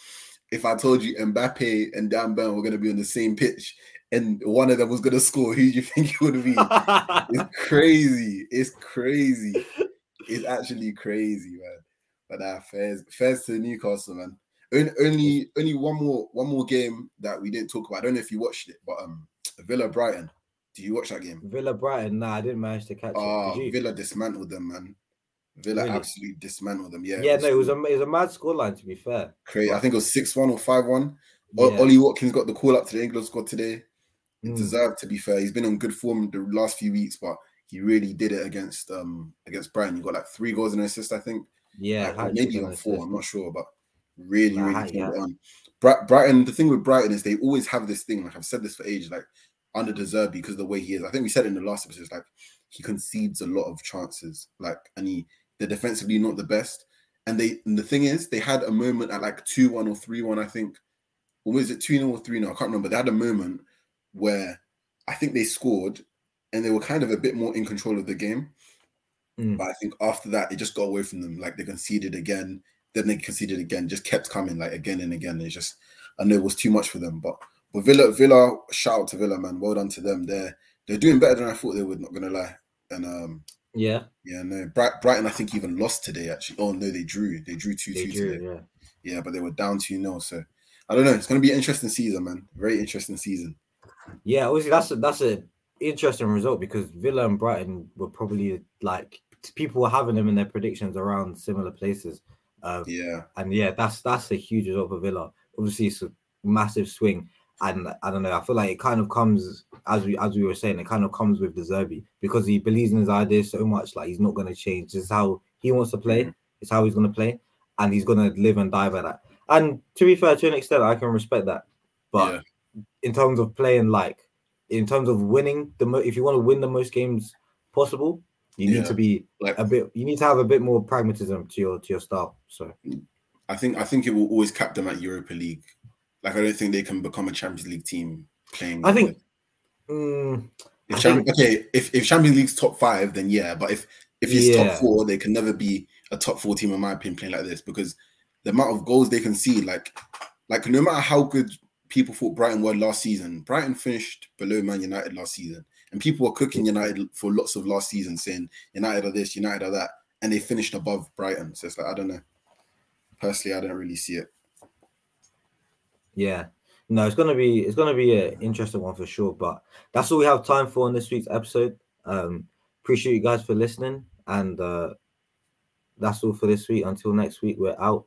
if I told you Mbappe and Dan Burn were going to be on the same pitch, and one of them was going to score, who do you think it would be? it's crazy. It's crazy it's actually crazy, man. But uh, fairs, fairs to Newcastle, man. Only, only, only one more, one more game that we didn't talk about. I don't know if you watched it, but um, Villa Brighton. Do you watch that game? Villa Brighton. Nah, I didn't manage to catch uh, it. Villa dismantled them, man. Villa really? absolutely dismantled them. Yeah. Yeah, it no, it was a it was a mad scoreline to be fair. Crazy. I think it was six one or five one. Yeah. Ollie Watkins got the call up to the England squad today. Mm. Deserved to be fair. He's been on good form the last few weeks, but he really did it against um against Brighton. He got like three goals and an assist, I think. Yeah, like, maybe even four. I'm not sure, but really, really yeah. Um, Brighton. The thing with Brighton is they always have this thing. Like I've said this for ages. Like under De because of the way he is. I think we said in the last episode, like he concedes a lot of chances. Like and he they're defensively not the best. And they and the thing is, they had a moment at like two one or three one, I think. Or was it two 0 or three 0 I can't remember. They had a moment where I think they scored, and they were kind of a bit more in control of the game. Mm. But I think after that, it just got away from them. Like they conceded again, then they conceded again, just kept coming like again and again. It's just I know it was too much for them. But but Villa, Villa, shout out to Villa, man. Well done to them. They're they're doing better than I thought they would. Not gonna lie. And um, Yeah, yeah, no, Bright, Brighton, I think even lost today. Actually, oh no, they drew. They drew two they two drew. today. Yeah. Yeah, but they were down two 0 So I don't know. It's gonna be an interesting season, man. Very interesting season. Yeah, obviously that's a, that's a interesting result because Villa and Brighton were probably like people were having them in their predictions around similar places. Um, Yeah, and yeah, that's that's a huge result for Villa. Obviously, it's a massive swing, and I don't know. I feel like it kind of comes as we as we were saying, it kind of comes with De Zerbi because he believes in his ideas so much. Like he's not going to change. This is how he wants to play. It's how he's going to play, and he's going to live and die by that. And to be fair, to an extent, I can respect that. But yeah, in terms of playing, like in terms of winning the mo- if you want to win the most games possible, you Yeah. need to be like a bit. You need to have a bit more pragmatism to your to your style. So I think I think it will always cap them at Europa League. Like I don't think they can become a Champions League team playing. I think- mm, if I Cham- think- okay, if, if Champions League's top five, then yeah. But if if it's Yeah. top four, they can never be a top four team in my opinion playing like this because the amount of goals they can see, like like no matter how good people thought Brighton were last season, Brighton finished below Man United last season, and people were cooking United for lots of last season, saying United are this, United are that, and they finished above Brighton. So it's like I don't know. Personally, I don't really see it. Yeah. No, it's gonna be it's gonna be an interesting one for sure. But that's all we have time for on this week's episode. Um, appreciate you guys for listening, and uh, that's all for this week. Until next week, we're out.